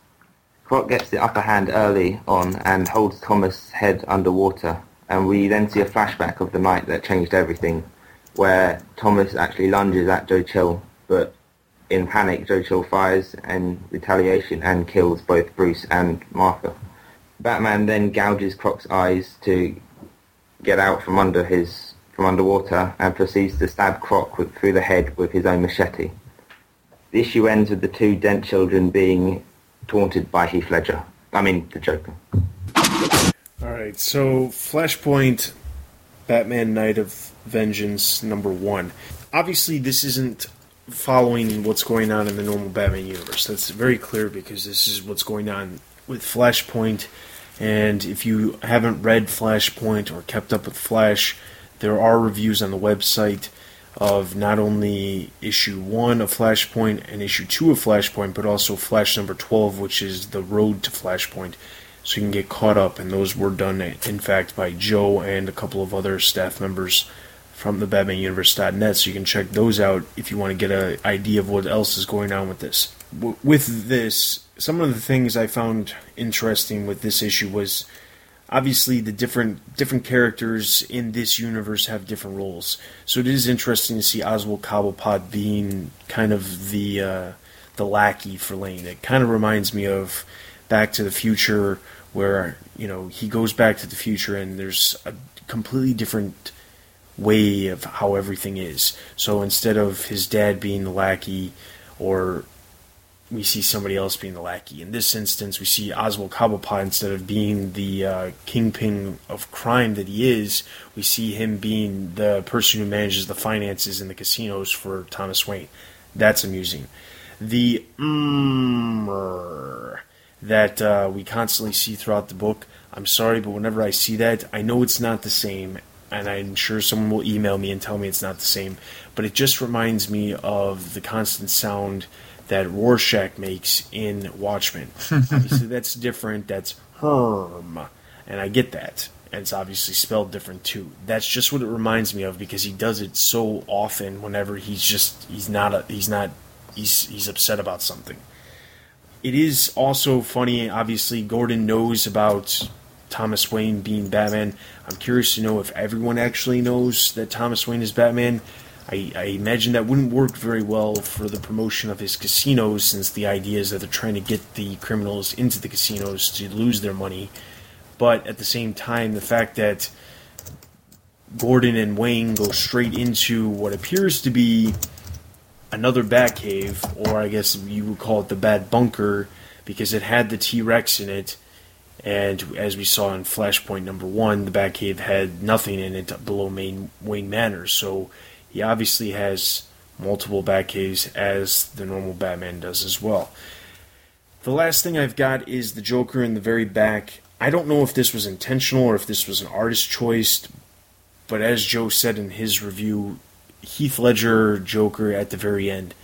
Croc gets the upper hand early on and holds Thomas' head underwater, and we then see a flashback of the night that changed everything, where Thomas actually lunges at Joe Chill, but in panic Joe Chill fires in retaliation and kills both Bruce and Martha. Batman then gouges Croc's eyes to get out from under his from underwater and proceeds to stab Croc with, through the head with his own machete. The issue ends with the two Dent children being taunted by Heath Ledger. I mean, the Joker. All right, so Flashpoint, Batman Knight of Vengeance number one. Obviously, this isn't following what's going on in the normal Batman universe. That's very clear because this is what's going on with Flashpoint. And if you haven't read Flashpoint or kept up with Flash, there are reviews on the website of not only issue 1 of Flashpoint and issue 2 of Flashpoint, but also Flash number 12, which is the road to Flashpoint. So you can get caught up, and those were done, in fact, by Joe and a couple of other staff members from the BatmanUniverse.net. So you can check those out if you want to get an idea of what else is going on with this. With this, some of the things I found interesting with this issue was obviously the different different characters in this universe have different roles. So it is interesting to see Oswald Cobblepot being kind of the uh, the lackey for Wayne. It kind of reminds me of Back to the Future, where you know he goes back to the future and there's a completely different way of how everything is. So instead of his dad being the lackey, or we see somebody else being the lackey. In this instance, we see Oswald Cobblepot instead of being the uh, kingpin of crime that he is, we see him being the person who manages the finances in the casinos for Thomas Wayne. That's amusing. The mm that uh, we constantly see throughout the book. I'm sorry, but whenever I see that, I know it's not the same, and I'm sure someone will email me and tell me it's not the same. But it just reminds me of the constant sound that Rorschach makes in Watchmen. obviously, that's different. That's Herm, and I get that. And it's obviously spelled different too. That's just what it reminds me of because he does it so often. Whenever he's just he's not a, he's not he's he's upset about something. It is also funny. Obviously, Gordon knows about Thomas Wayne being Batman. I'm curious to know if everyone actually knows that Thomas Wayne is Batman. I, I, imagine that wouldn't work very well for the promotion of his casinos, since the idea is that they're trying to get the criminals into the casinos to lose their money. But at the same time, the fact that Gordon and Wayne go straight into what appears to be another Batcave, or I guess you would call it the Bat Bunker, because it had the T Rex in it. And as we saw in Flashpoint number one, the Batcave had nothing in it below main Wayne Manor. So he obviously has multiple Batcaves as the normal Batman does as well. The last thing I've got is the Joker in the very back. I don't know if this was intentional or if this was an artist choice, but as Joe said in his review, Heath Ledger Joker at the very end.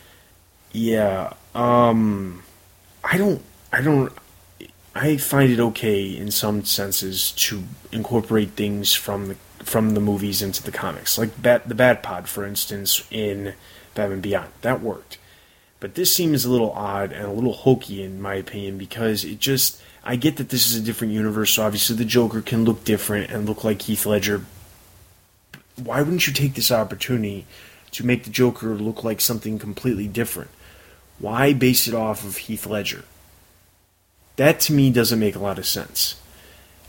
Yeah, um I don't I don't I find it okay in some senses to incorporate things from the from the movies into the comics, like Bat the Bat Pod, for instance, in Batman Beyond. That worked, but this seems a little odd and a little hokey in my opinion because it just I get that this is a different universe, so obviously the Joker can look different and look like Heath Ledger. Why wouldn't you take this opportunity to make the Joker look like something completely different? Why base it off of Heath Ledger? That to me doesn't make a lot of sense.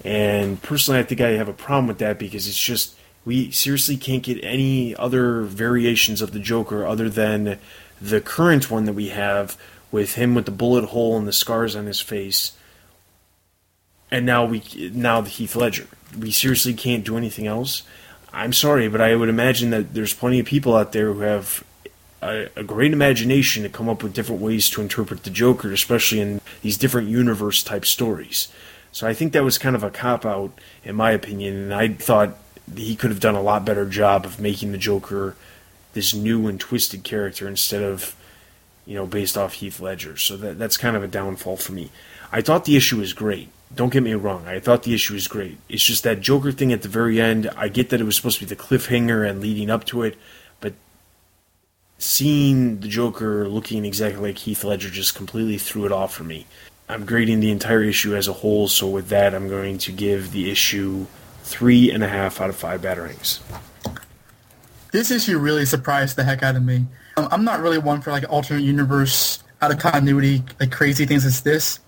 And personally, I think I have a problem with that because it's just we seriously can't get any other variations of the Joker other than the current one that we have with him with the bullet hole and the scars on his face. And now we now the Heath Ledger. We seriously can't do anything else. I'm sorry, but I would imagine that there's plenty of people out there who have a, a, great imagination to come up with different ways to interpret the Joker, especially in these different universe type stories. So I think that was kind of a cop out, in my opinion, and I thought he could have done a lot better job of making the Joker this new and twisted character instead of, you know, based off Heath Ledger. So that that's kind of a downfall for me. I thought the issue was great. Don't get me wrong. I thought the issue was great. It's just that Joker thing at the very end. I get that it was supposed to be the cliffhanger and leading up to it, but seeing the Joker looking exactly like Heath Ledger just completely threw it off for me. I'm grading the entire issue as a whole, so with that, I'm going to give the issue three and a half out of five batarangs. This issue really surprised the heck out of me. Um, I'm not really one for like alternate universe, out of continuity, like crazy things as this,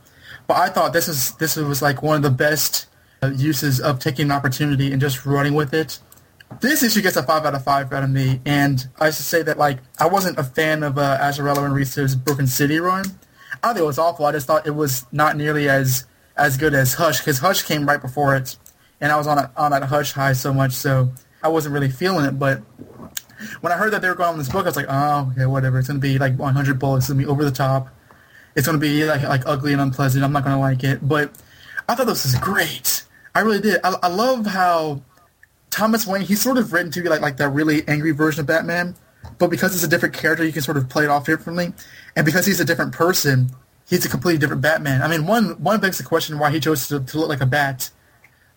but I thought this is this was like one of the best uh, uses of taking an opportunity and just running with it. This issue gets a five out of five out of me, and I should say that like I wasn't a fan of uh, Azzarello and Risso's Broken City run. I think it was awful. I just thought it was not nearly as as good as Hush because Hush came right before it, and I was on a, on that Hush high so much, so I wasn't really feeling it. But when I heard that they were going on this book, I was like, oh, okay, whatever. It's gonna be like 100 bullets. It's gonna be over the top. It's gonna be like like ugly and unpleasant. I'm not gonna like it. But I thought this was great. I really did. I, I love how Thomas Wayne. He's sort of written to be like like that really angry version of Batman, but because it's a different character, you can sort of play it off differently. And because he's a different person, he's a completely different Batman. I mean, one one begs the question why he chose to, to look like a bat,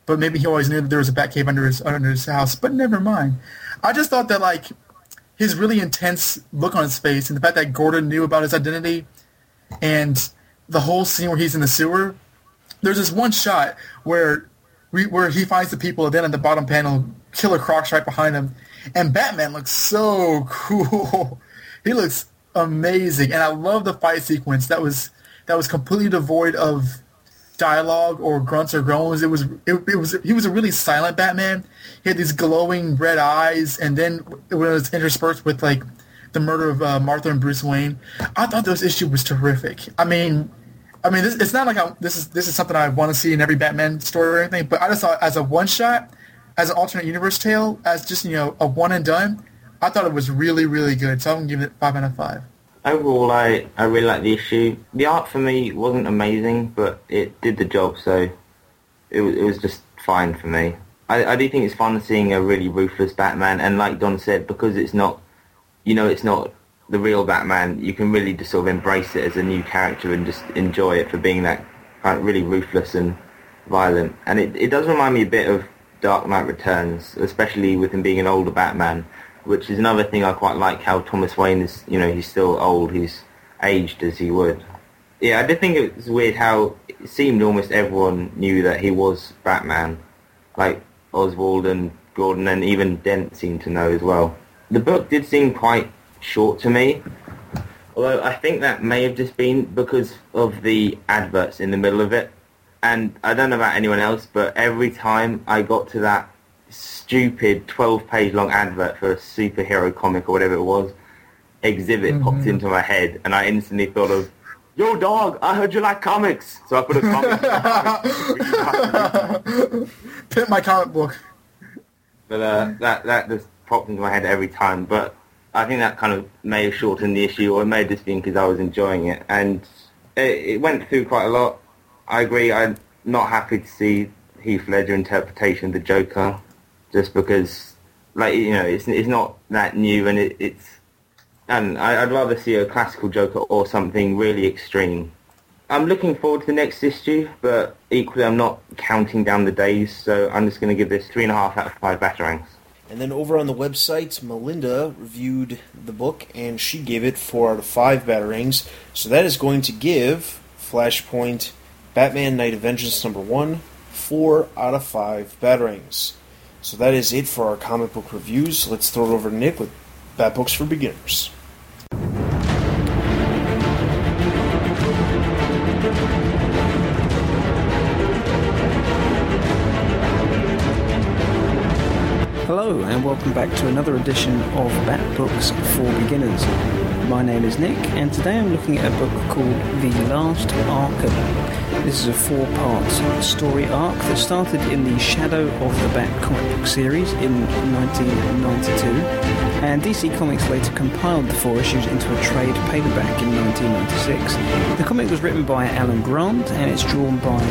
but maybe he always knew that there was a bat cave under his under his house. But never mind. I just thought that like his really intense look on his face and the fact that Gordon knew about his identity and the whole scene where he's in the sewer. There's this one shot where we, where he finds the people and then in the bottom panel, Killer Croc's right behind him, and Batman looks so cool. he looks amazing, and I love the fight sequence. That was that was completely devoid of dialogue or grunts or groans. It was it, it was he was a really silent Batman. He had these glowing red eyes, and then it was interspersed with like the murder of uh, Martha and Bruce Wayne. I thought this issue was terrific. I mean, I mean, this, it's not like I, this is this is something I want to see in every Batman story or anything. But I just thought as a one shot, as an alternate universe tale, as just you know a one and done, I thought it was really really good. So I'm gonna give it five out of five. Overall, I, I really like the issue. The art for me wasn't amazing, but it did the job, so it was, it was just fine for me. I, I do think it's fun seeing a really ruthless Batman, and like Don said, because it's not, you know, it's not the real Batman, you can really just sort of embrace it as a new character and just enjoy it for being that kind of really ruthless and violent. And it, it does remind me a bit of Dark Knight Returns, especially with him being an older Batman which is another thing I quite like how Thomas Wayne is, you know, he's still old, he's aged as he would. Yeah, I did think it was weird how it seemed almost everyone knew that he was Batman. Like Oswald and Gordon and even Dent seemed to know as well. The book did seem quite short to me, although I think that may have just been because of the adverts in the middle of it. And I don't know about anyone else, but every time I got to that stupid 12 page long advert for a superhero comic or whatever it was, exhibit mm-hmm. popped into my head and I instantly thought of, yo dog, I heard you like comics. So I put a comic. Put my comic book. But uh, that, that just popped into my head every time. But I think that kind of may have shortened the issue or it may have because I was enjoying it. And it, it went through quite a lot. I agree. I'm not happy to see Heath Ledger interpretation of the Joker just because, like you know, it's it's not that new, and it, it's and I, would rather see a classical Joker or something really extreme. I'm looking forward to the next issue, but equally I'm not counting down the days, so I'm just going to give this three and a half out of five batarangs. And then over on the website, Melinda reviewed the book, and she gave it four out of five batarangs. So that is going to give Flashpoint Batman Knight of Vengeance number one four out of five batarangs. So that is it for our comic book reviews. Let's throw it over to Nick with Bat Books for Beginners. Hello, and welcome back to another edition of Bat Books for Beginners. My name is Nick, and today I'm looking at a book called The Last Arkham. This is a four part story arc that started in the Shadow of the Bat comic book series in 1992, and DC Comics later compiled the four issues into a trade paperback in 1996. The comic was written by Alan Grant, and it's drawn by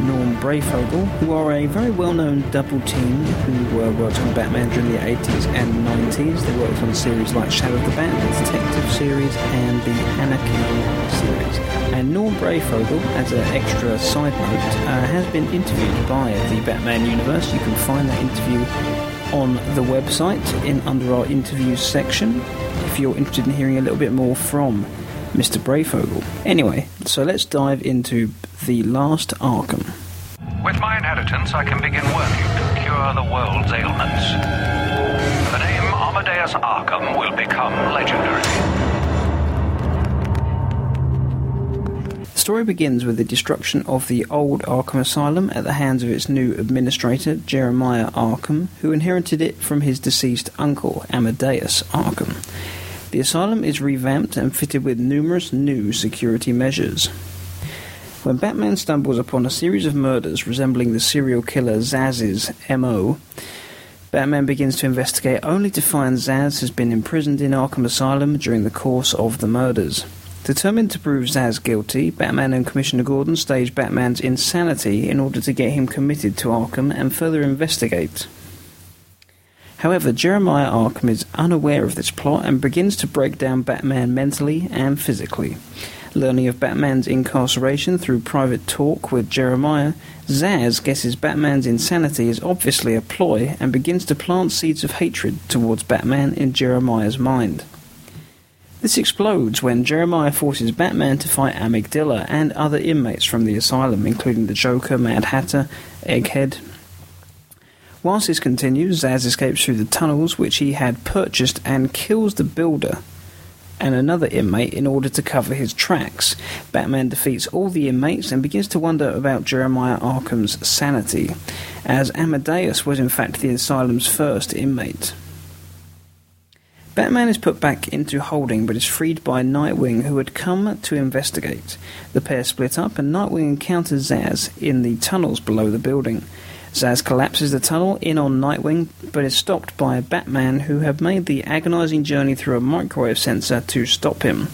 Norm Breyfogle, who are a very well known double team who uh, worked on Batman during the 80s and 90s. They worked on series like Shadow of the Bat, the Detective series, and the Anarchy series. And Norm Breyfogle, as an extra side note, uh, has been interviewed by the Batman universe. You can find that interview on the website in under our interviews section if you're interested in hearing a little bit more from Mr. Breyfogle. Anyway, so let's dive into The Last Arkham. With my inheritance, I can begin working to cure the world's ailments. The name Amadeus Arkham will become legendary. Story begins with the destruction of the old Arkham Asylum at the hands of its new administrator, Jeremiah Arkham, who inherited it from his deceased uncle, Amadeus Arkham. The asylum is revamped and fitted with numerous new security measures. When Batman stumbles upon a series of murders resembling the serial killer Zsasz's MO, Batman begins to investigate only to find Zsasz has been imprisoned in Arkham Asylum during the course of the murders. Determined to prove Zsasz guilty, Batman and Commissioner Gordon stage Batman's insanity in order to get him committed to Arkham and further investigate. However, Jeremiah Arkham is unaware of this plot and begins to break down Batman mentally and physically. Learning of Batman's incarceration through private talk with Jeremiah, Zsasz guesses Batman's insanity is obviously a ploy and begins to plant seeds of hatred towards Batman in Jeremiah's mind. This explodes when Jeremiah forces Batman to fight Amygdala and other inmates from the asylum, including the Joker, Mad Hatter, Egghead. Whilst this continues, Zsasz escapes through the tunnels which he had purchased and kills the builder and another inmate in order to cover his tracks. Batman defeats all the inmates and begins to wonder about Jeremiah Arkham's sanity, as Amadeus was in fact the asylum's first inmate. Batman is put back into holding but is freed by Nightwing, who had come to investigate. The pair split up, and Nightwing encounters Zsasz in the tunnels below the building. Zsasz collapses the tunnel in on Nightwing, but is stopped by Batman, who have made the agonizing journey through a microwave sensor to stop him.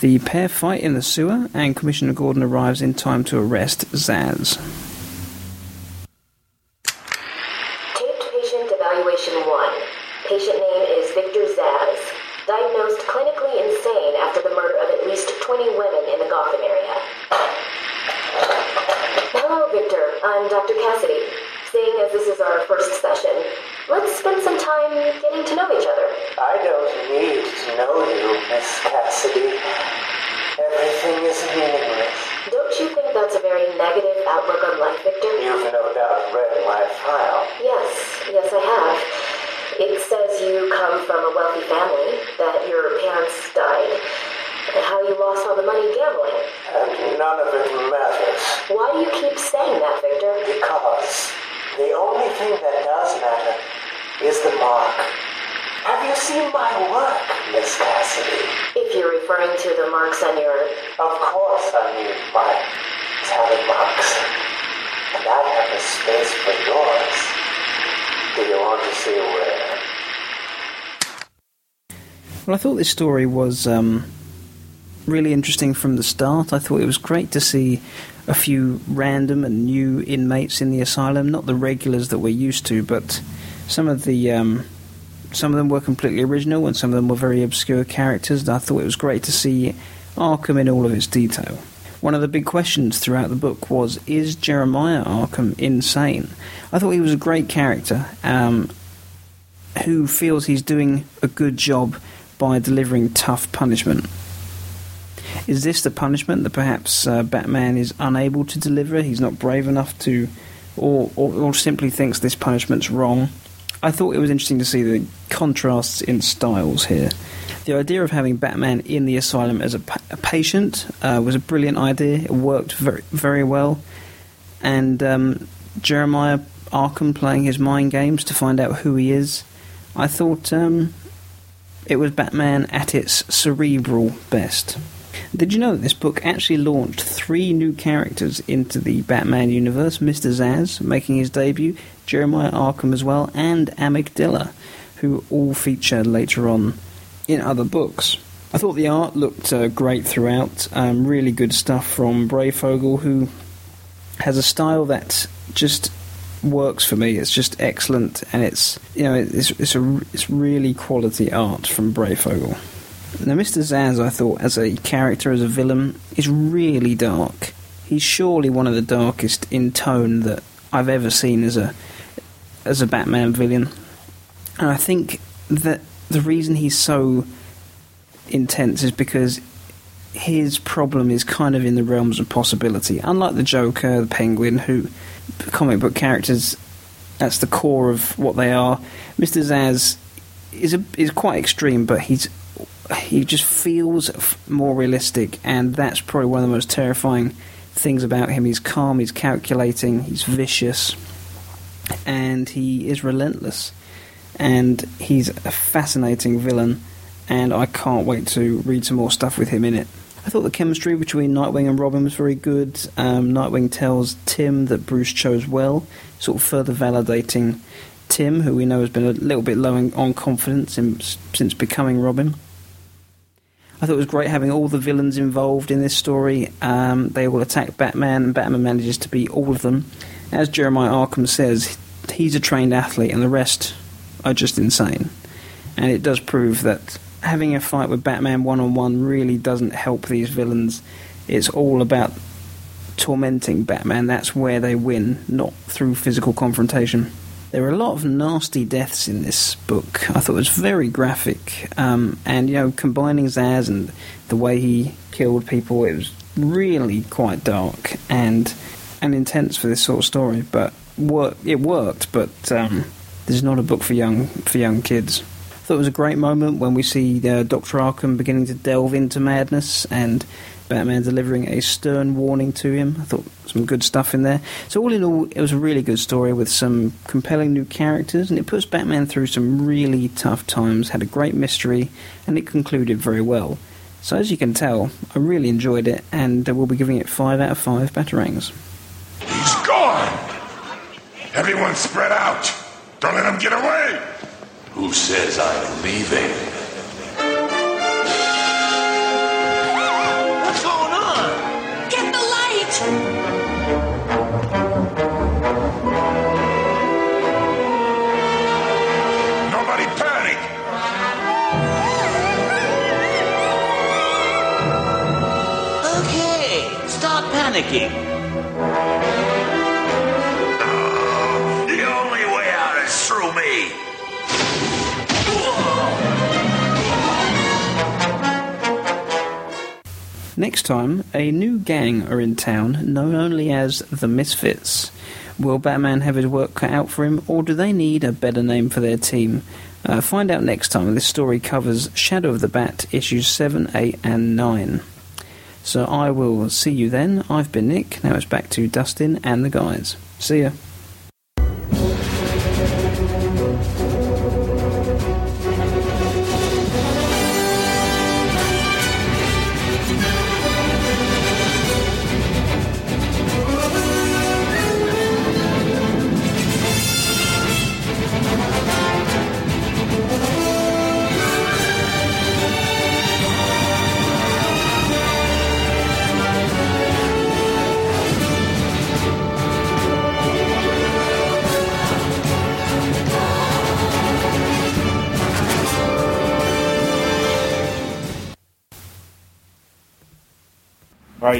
The pair fight in the sewer, and Commissioner Gordon arrives in time to arrest Zsasz. Taped patient evaluation 1. Patient name is Victor Zsasz. Diagnosed clinically insane after the murder of at least 20 women in the Gotham area. Hello, Victor. I'm Dr. Cassidy. Seeing as this is our first session, let's spend some time getting to know each other. I don't need to know Cassidy. Everything is meaningless. Don't you think that's a very negative outlook on life, Victor? You've no doubt read my file. Yes, yes, I have. It says you come from a wealthy family, that your parents died, and how you lost all the money gambling. And none of it matters. Why do you keep saying that, Victor? Because the only thing that does matter is the mark. Have you seen my work, Miss Cassidy? If you're referring to the marks on your... Of course I mean my talent marks. And I have a space for yours. Do you want to see where? Well, I thought this story was um, really interesting from the start. I thought it was great to see a few random and new inmates in the asylum, not the regulars that we're used to, but some of the um, some of them were completely original and some of them were very obscure characters. I thought it was great to see Arkham in all of its detail. One of the big questions throughout the book was: Is Jeremiah Arkham insane? I thought he was a great character um, who feels he's doing a good job by delivering tough punishment. Is this the punishment that perhaps uh, Batman is unable to deliver? He's not brave enough to or, or, or simply thinks this punishment's wrong. I thought it was interesting to see the contrasts in styles here. The idea of having Batman in the asylum as a, pa- a patient uh, was a brilliant idea. It worked very, very well. And um, Jeremiah Arkham playing his mind games to find out who he is. I thought um, it was Batman at its cerebral best. Did you know that this book actually launched three new characters into the Batman universe? Mr. Zsasz making his debut, Jeremiah Arkham as well, and Amygdala, who all feature later on in other books. I thought the art looked uh, great throughout. Um, really good stuff from Breyfogle, who has a style that just works for me. It's just excellent, and it's you know it's it's a it's really quality art from Breyfogle. Now, Mr. Zsasz, I thought, as a character, as a villain, is really dark. He's surely one of the darkest in tone that I've ever seen as a as a Batman villain, and I think that the reason he's so intense is because his problem is kind of in the realms of possibility. Unlike the Joker, the Penguin, who comic book characters, that's the core of what they are. Mister Zsasz is a, is quite extreme, but he's he just feels more realistic, and that's probably one of the most terrifying things about him. He's calm, he's calculating, he's vicious, and he is relentless. And he's a fascinating villain, and I can't wait to read some more stuff with him in it. I thought the chemistry between Nightwing and Robin was very good. Um, Nightwing tells Tim that Bruce chose well, sort of further validating Tim, who we know has been a little bit low on confidence in, since becoming Robin. I thought it was great having all the villains involved in this story. Um, they all attack Batman, and Batman manages to beat all of them. As Jeremiah Arkham says, he's a trained athlete, and the rest are just insane. And it does prove that having a fight with Batman one on one really doesn't help these villains. It's all about tormenting Batman. That's where they win, not through physical confrontation. There are a lot of nasty deaths in this book. I thought it was very graphic, um, and you know, combining Zsasz and the way he killed people, it was really quite dark and and intense for this sort of story. But work, it worked. But um, this is not a book for young for young kids I thought it was a great moment when we see uh, Dr. Arkham beginning to delve into madness and Batman delivering a stern warning to him. I thought some good stuff in there. So, all in all, it was a really good story with some compelling new characters, and it puts Batman through some really tough times, had a great mystery, and it concluded very well. So, as you can tell, I really enjoyed it, and we'll be giving it 5 out of 5 Batarangs. He's gone! Everyone spread out! Don't let him get away! Who says I'm leaving? Stop panicking. The only way out is through me. Next time, a new gang are in town, known only as the Misfits. Will Batman have his work cut out for him, or do they need a better name for their team? Uh, find out next time. This story covers Shadow of the Bat, issues 7, 8, and 9. So I will see you then. I've been Nick. Now it's back to Dustin and the guys. See ya.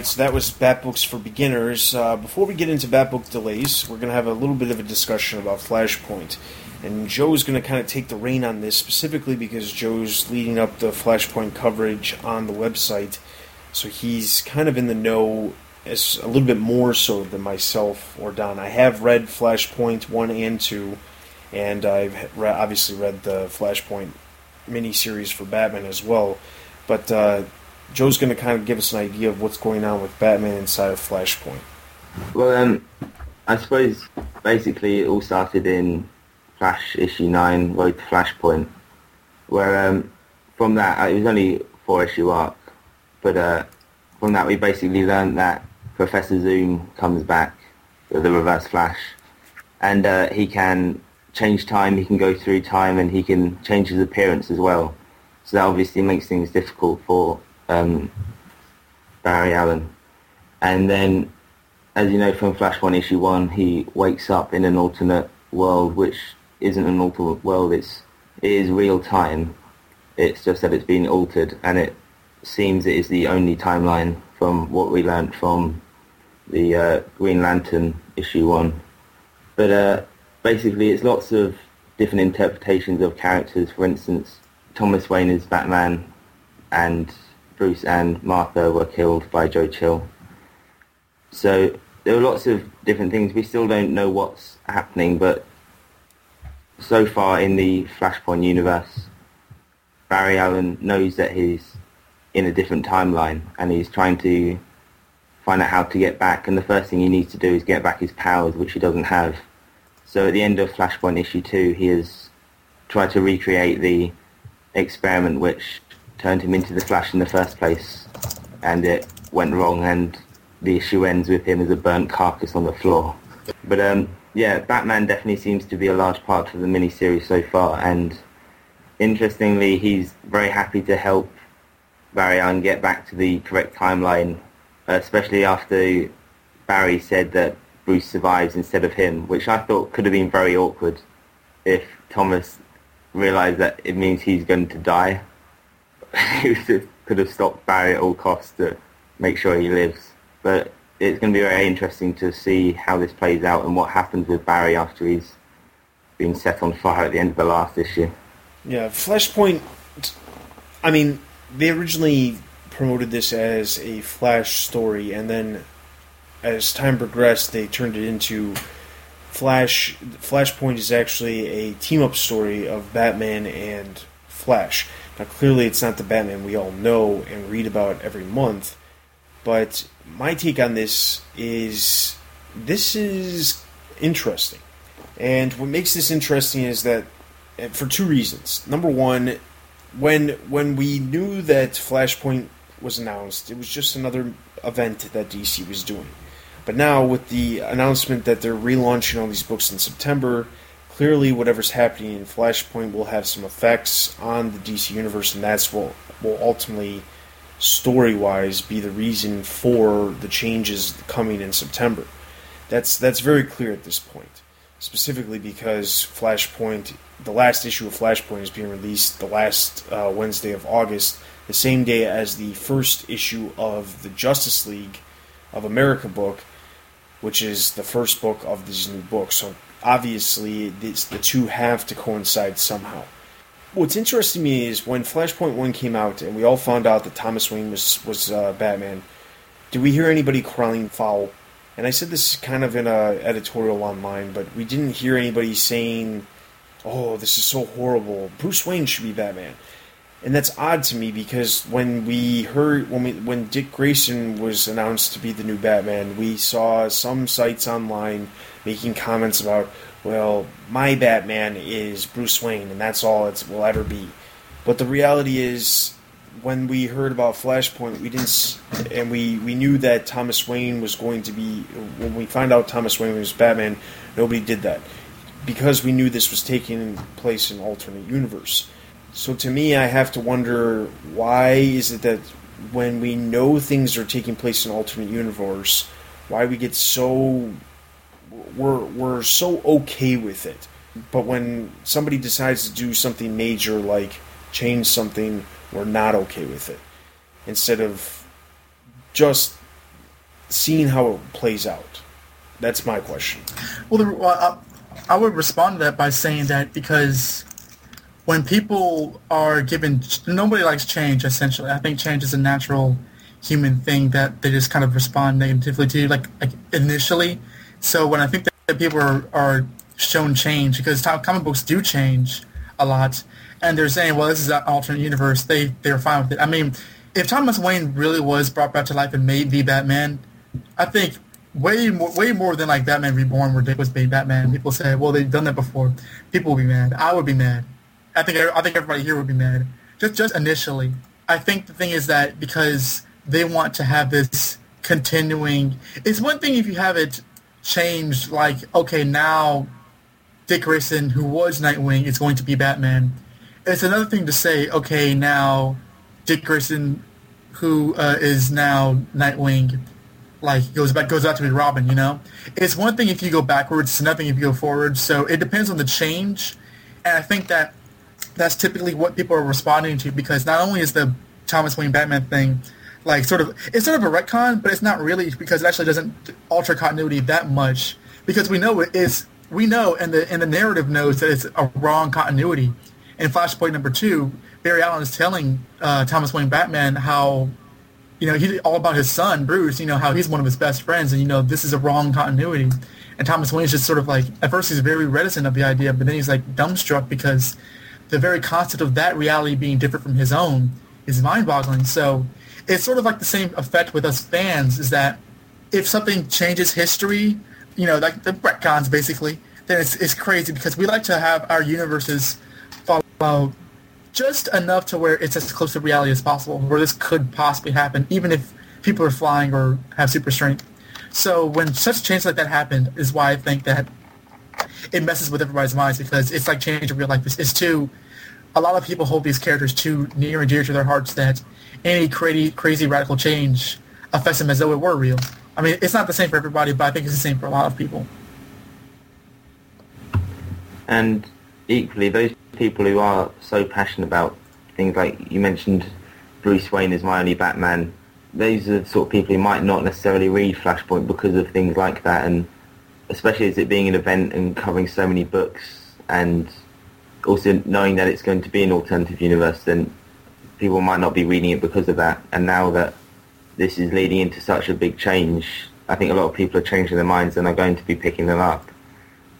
Alright, so that was Bat Books for Beginners. Uh, before we get into Bat Book delays, we're going to have a little bit of a discussion about Flashpoint. And Joe's going to kind of take the reign on this specifically because Joe's leading up the Flashpoint coverage on the website. So he's kind of in the know as a little bit more so than myself or Don. I have read Flashpoint one and two, and I've re- obviously read the Flashpoint miniseries for Batman as well. But uh, Joe's going to kind of give us an idea of what's going on with Batman inside of Flashpoint. Well, um, I suppose basically it all started in Flash issue nine, Road to Flashpoint, where um, from that uh, it was only four issue arc, but uh, from that we basically learned that Professor Zoom comes back, the Reverse Flash, and uh, he can change time, he can go through time, and he can change his appearance as well. So that obviously makes things difficult for um, Barry Allen. And then, as you know from Flash 1 issue 1, he wakes up in an alternate world, which isn't an alternate world, it's, it is real time. It's just that it's been altered, and it seems it is the only timeline from what we learnt from the uh, Green Lantern issue 1. But uh, basically it's lots of different interpretations of characters. For instance, Thomas Wayne is Batman, and Bruce and Martha were killed by Joe Chill. So there are lots of different things. We still don't know what's happening, but so far in the Flashpoint universe, Barry Allen knows that he's in a different timeline, and he's trying to find out how to get back. And the first thing he needs to do is get back his powers, which he doesn't have. So at the end of Flashpoint issue two, he has tried to recreate the experiment which turned him into the Flash in the first place, and it went wrong, and the issue ends with him as a burnt carcass on the floor. But um, yeah, Batman definitely seems to be a large part of the miniseries so far, and interestingly, he's very happy to help Barry Allen get back to the correct timeline, especially after Barry said that Bruce survives instead of him, which I thought could have been very awkward if Thomas realised that it means he's going to die. he could have stopped Barry at all costs to make sure he lives. But it's going to be very interesting to see how this plays out and what happens with Barry after he's been set on fire at the end of the last issue. Yeah, Flashpoint. I mean, they originally promoted this as a Flash story, and then as time progressed, they turned it into Flash. Flashpoint is actually a team up story of Batman and Flash. Now, clearly, it's not the Batman we all know and read about every month, but my take on this is this is interesting. And what makes this interesting is that eh, for two reasons. Number one, when when we knew that Flashpoint was announced, it was just another event that DC was doing. But now, with the announcement that they're relaunching all these books in September, clearly whatever's happening in Flashpoint will have some effects on the DC universe, and that's what will ultimately, story wise, be the reason for the changes coming in September. That's that's very clear at this point, specifically because Flashpoint, the last issue of Flashpoint, is being released the last uh, Wednesday of August, the same day as the first issue of the Justice League of America book which is the first book of these new books. So obviously, the two have to coincide somehow. What's interesting to me is when Flashpoint One came out, and we all found out that Thomas Wayne was was uh, Batman. Did we hear anybody crying foul? And I said this kind of in a editorial online, but we didn't hear anybody saying, "Oh, this is so horrible. Bruce Wayne should be Batman." and that's odd to me because when we heard when we when Dick Grayson was announced to be the new Batman, we saw some sites online making comments about, well, my Batman is Bruce Wayne, and that's all it will ever be. But the reality is, when we heard about Flashpoint, we didn't, and we we knew that Thomas Wayne was going to be. When we found out Thomas Wayne was Batman, nobody did that because we knew this was taking place in alternate universe. So to me, I have to wonder why is it that when we know things are taking place in alternate universe, why we get so we're we're so okay with it, but when somebody decides to do something major like change something, we're not okay with it. Instead of just seeing how it plays out. That's my question. Well, the, well I, I would respond to that by saying that because when people are given nobody likes change essentially i think change is a natural human thing that they just kind of respond negatively to, like, like initially. So when I think that people are, are shown change, because comic books do change a lot, and they're saying, well, this is an alternate universe, they, they're fine with it. I mean, if Thomas Wayne really was brought back to life and made the Batman, I think way more, way more than like Batman Reborn, where Dick was made Batman. People say, well, they've done that before. People will be mad. I would be mad. I think I think everybody here would be mad. Just just initially, I think the thing is that because they want to have this continuing. It's one thing if you have it changed, like okay, now Dick Grayson, who was Nightwing, is going to be Batman. It's another thing to say, okay, now Dick Grayson, who uh, is now Nightwing, like goes back goes out to be Robin. You know, it's one thing if you go backwards, it's nothing if you go forward. So it depends on the change, and I think that that's typically what people are responding to because not only is the Thomas Wayne Batman thing like sort of it's sort of a retcon, but it's not really because it actually doesn't alter continuity that much because we know it is we know and the and the narrative knows that it's a wrong continuity. In Flashpoint number two, Barry Allen is telling uh, Thomas Wayne Batman how you know he's all about his son Bruce. You know how he's one of his best friends, and you know this is a wrong continuity. And Thomas Wayne's just sort of like at first he's very reticent of the idea, but then he's like dumbstruck because the very concept of that reality being different from his own is mind-boggling. So it's sort of like the same effect with us fans is that if something changes history, you know, like the retcons basically, then it's, it's crazy because we like to have our universes follow just enough to where it's as close to reality as possible, where this could possibly happen, even if people are flying or have super strength. So when such change like that happened is why I think that it messes with everybody's minds because it's like changing real life. It's, it's too, a lot of people hold these characters too near and dear to their hearts that any crazy, crazy radical change affects them as though it were real. I mean, it's not the same for everybody, but I think it's the same for a lot of people. And equally, those people who are so passionate about things like you mentioned, Bruce Wayne is my only Batman. Those are the sort of people who might not necessarily read Flashpoint because of things like that, and especially as it being an event and covering so many books, and also knowing that it's going to be an alternative universe, then people might not be reading it because of that. And now that this is leading into such a big change, I think a lot of people are changing their minds and are going to be picking them up.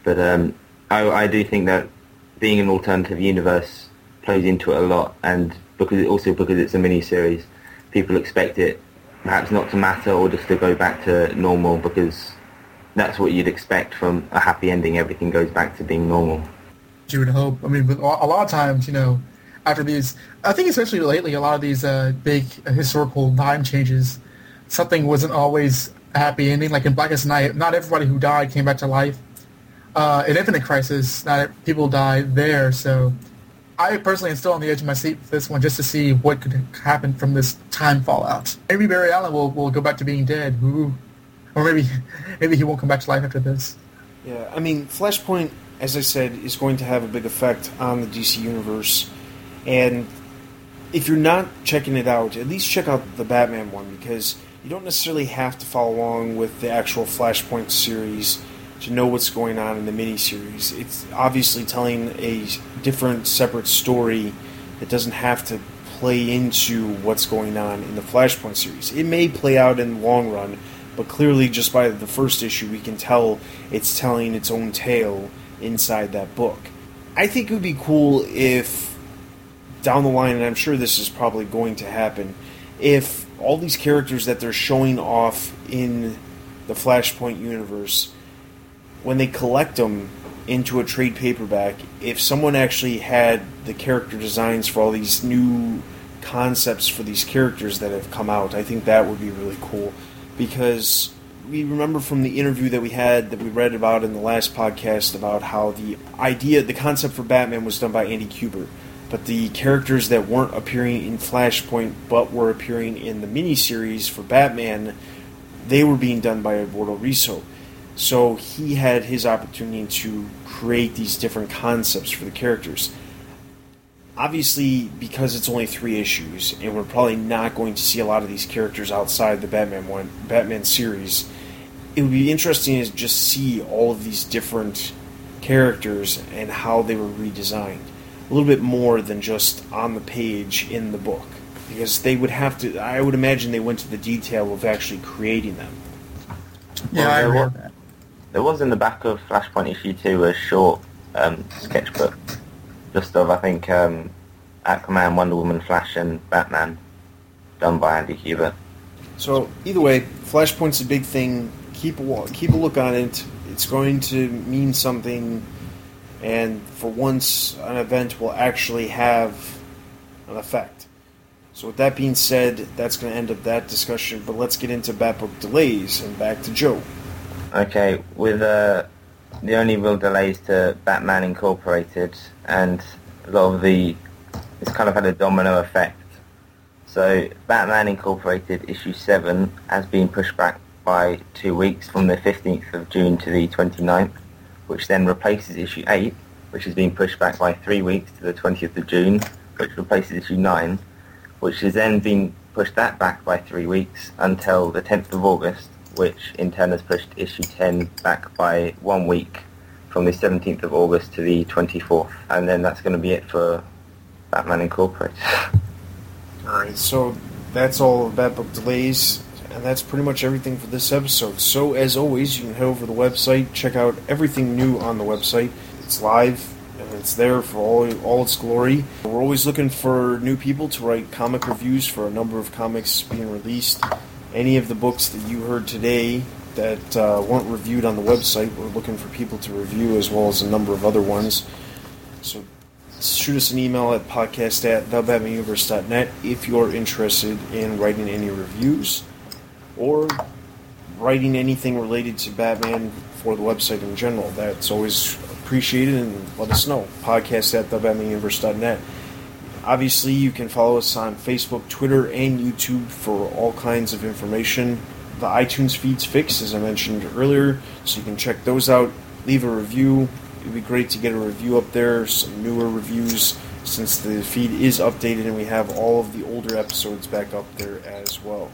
But um, I, I do think that being an alternative universe plays into it a lot, and because it, also because it's a mini series, people expect it perhaps not to matter or just to go back to normal because that's what you'd expect from a happy ending. Everything goes back to being normal. You would hope. I mean, a lot of times, you know, these, I think especially lately, a lot of these uh, big historical time changes, something wasn't always a happy ending. Like in Blackest Night, not everybody who died came back to life. Uh, in Infinite Crisis, not people died there. So I personally am still on the edge of my seat with this one just to see what could happen from this time fallout. Maybe Barry Allen will, will go back to being dead. Ooh. Or maybe maybe he won't come back to life after this. Yeah, I mean, Flashpoint, as I said, is going to have a big effect on the DC universe. And if you're not checking it out, at least check out the Batman one because you don't necessarily have to follow along with the actual Flashpoint series to know what's going on in the miniseries. It's obviously telling a different, separate story that doesn't have to play into what's going on in the Flashpoint series. It may play out in the long run, but clearly, just by the first issue, we can tell it's telling its own tale inside that book. I think it would be cool if down the line, and I'm sure this is probably going to happen, if all these characters that they're showing off in the Flashpoint universe, when they collect them into a trade paperback, if someone actually had the character designs for all these new concepts for these characters that have come out, I think that would be really cool. Because we remember from the interview that we had that we read about in the last podcast about how the idea, the concept for Batman was done by Andy Kubert but the characters that weren't appearing in Flashpoint but were appearing in the miniseries for Batman, they were being done by Eduardo Risso. So he had his opportunity to create these different concepts for the characters. Obviously, because it's only three issues, and we're probably not going to see a lot of these characters outside the Batman one, Batman series, it would be interesting to just see all of these different characters and how they were redesigned a little bit more than just on the page in the book. because they would have to. I would imagine they went to the detail of actually creating them. Yeah, I there, was, that. there was in the back of Flashpoint issue two a short um, sketchbook, just of I think um, Aquaman, Wonder Woman, Flash, and Batman, done by Andy Kubert. So either way, Flashpoint's a big thing. Keep a wa- keep a look on it. It's going to mean something, and for once, an event will actually have an effect. So with that being said, that's going to end up that discussion. But let's get into Batbook delays and back to Joe. Okay, with uh, the only real delays to Batman Incorporated and a lot of the, it's kind of had a domino effect. So Batman Incorporated issue 7 has been pushed back by two weeks from the 15th of June to the 29th, which then replaces issue 8, which has been pushed back by three weeks to the 20th of June, which replaces issue 9, which has then been pushed that back by three weeks until the 10th of August, which in turn has pushed issue 10 back by one week from the 17th of August to the 24th. And then that's going to be it for Batman Incorporated. Alright, so that's all of Batbook delays, and that's pretty much everything for this episode. So, as always, you can head over to the website, check out everything new on the website. It's live, and it's there for all, all its glory. We're always looking for new people to write comic reviews for a number of comics being released. Any of the books that you heard today that uh, weren't reviewed on the website, we're looking for people to review, as well as a number of other ones. So shoot us an email at podcast at thebatmanuniverse.net if you're interested in writing any reviews or writing anything related to Batman for the website in general. That's always appreciated and let us know. Podcast at thebatmanuniverse.net. Obviously, you can follow us on Facebook, Twitter, and YouTube for all kinds of information. The iTunes feed's fixed, as I mentioned earlier, so you can check those out. Leave a review. It'd be great to get a review up there, some newer reviews, since the feed is updated and we have all of the older episodes back up there as well.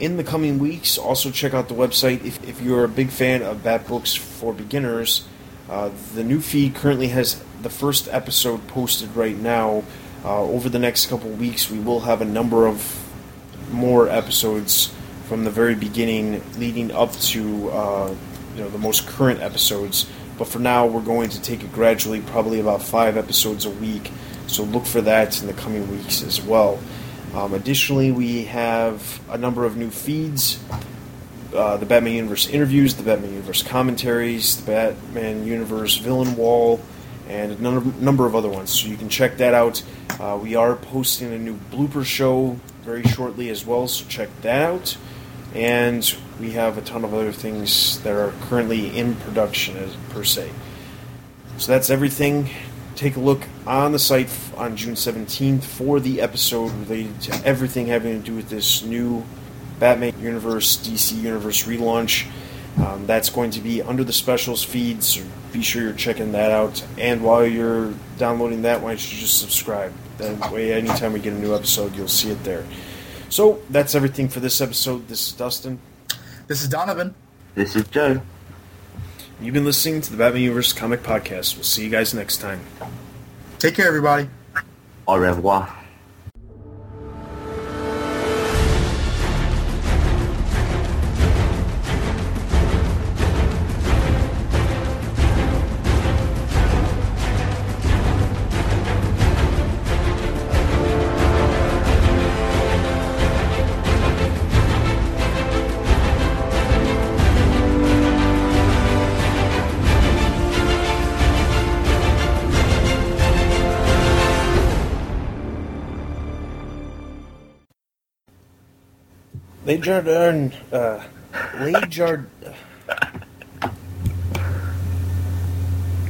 In the coming weeks, also check out the website. If, if you're a big fan of Bat Books for Beginners, uh, the new feed currently has the first episode posted right now. Uh, over the next couple weeks, we will have a number of more episodes from the very beginning, leading up to uh, you know the most current episodes. But for now, we're going to take it gradually, probably about five episodes a week. So look for that in the coming weeks as well. Um, additionally, we have a number of new feeds. Uh, the Batman Universe interviews, the Batman Universe commentaries, the Batman Universe villain wall, and a number, of other ones. So you can check that out. Uh, we are posting a new blooper show very shortly as well, so check that out. And we have a ton of other things that are currently in production, as, per se. So that's everything. Take a look on the site on June 17th for the episode related to everything having to do with this new Batman Universe, DC Universe relaunch. Um, that's going to be under the specials feed, so be sure you're checking that out. And while you're downloading that, why don't you just subscribe? That way, anytime we get a new episode, you'll see it there. So that's everything for this episode. This is Dustin. This is Donovan. This is Joe. You've been listening to the Batman Universe Comic Podcast. We'll see you guys next time. Take care, everybody. Au revoir. Lejardin, uh, Lejard.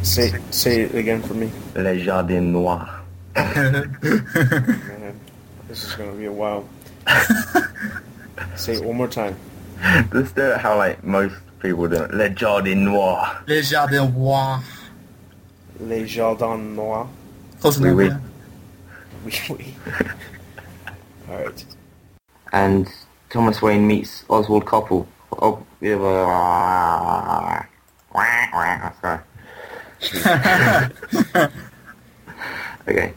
Say say it again for me. Le Jardin Noir. Man, this is gonna be a while. say it one more time. Let's do it how like most people do it. Le Jardin Noir. Le Jardin Noir. Le Jardin Noir. Close Oui, enough. oui. yeah. Oui, oui. All right. And Thomas Wayne meets Oswald Coppel. Oh, yeah, uh, sorry. okay.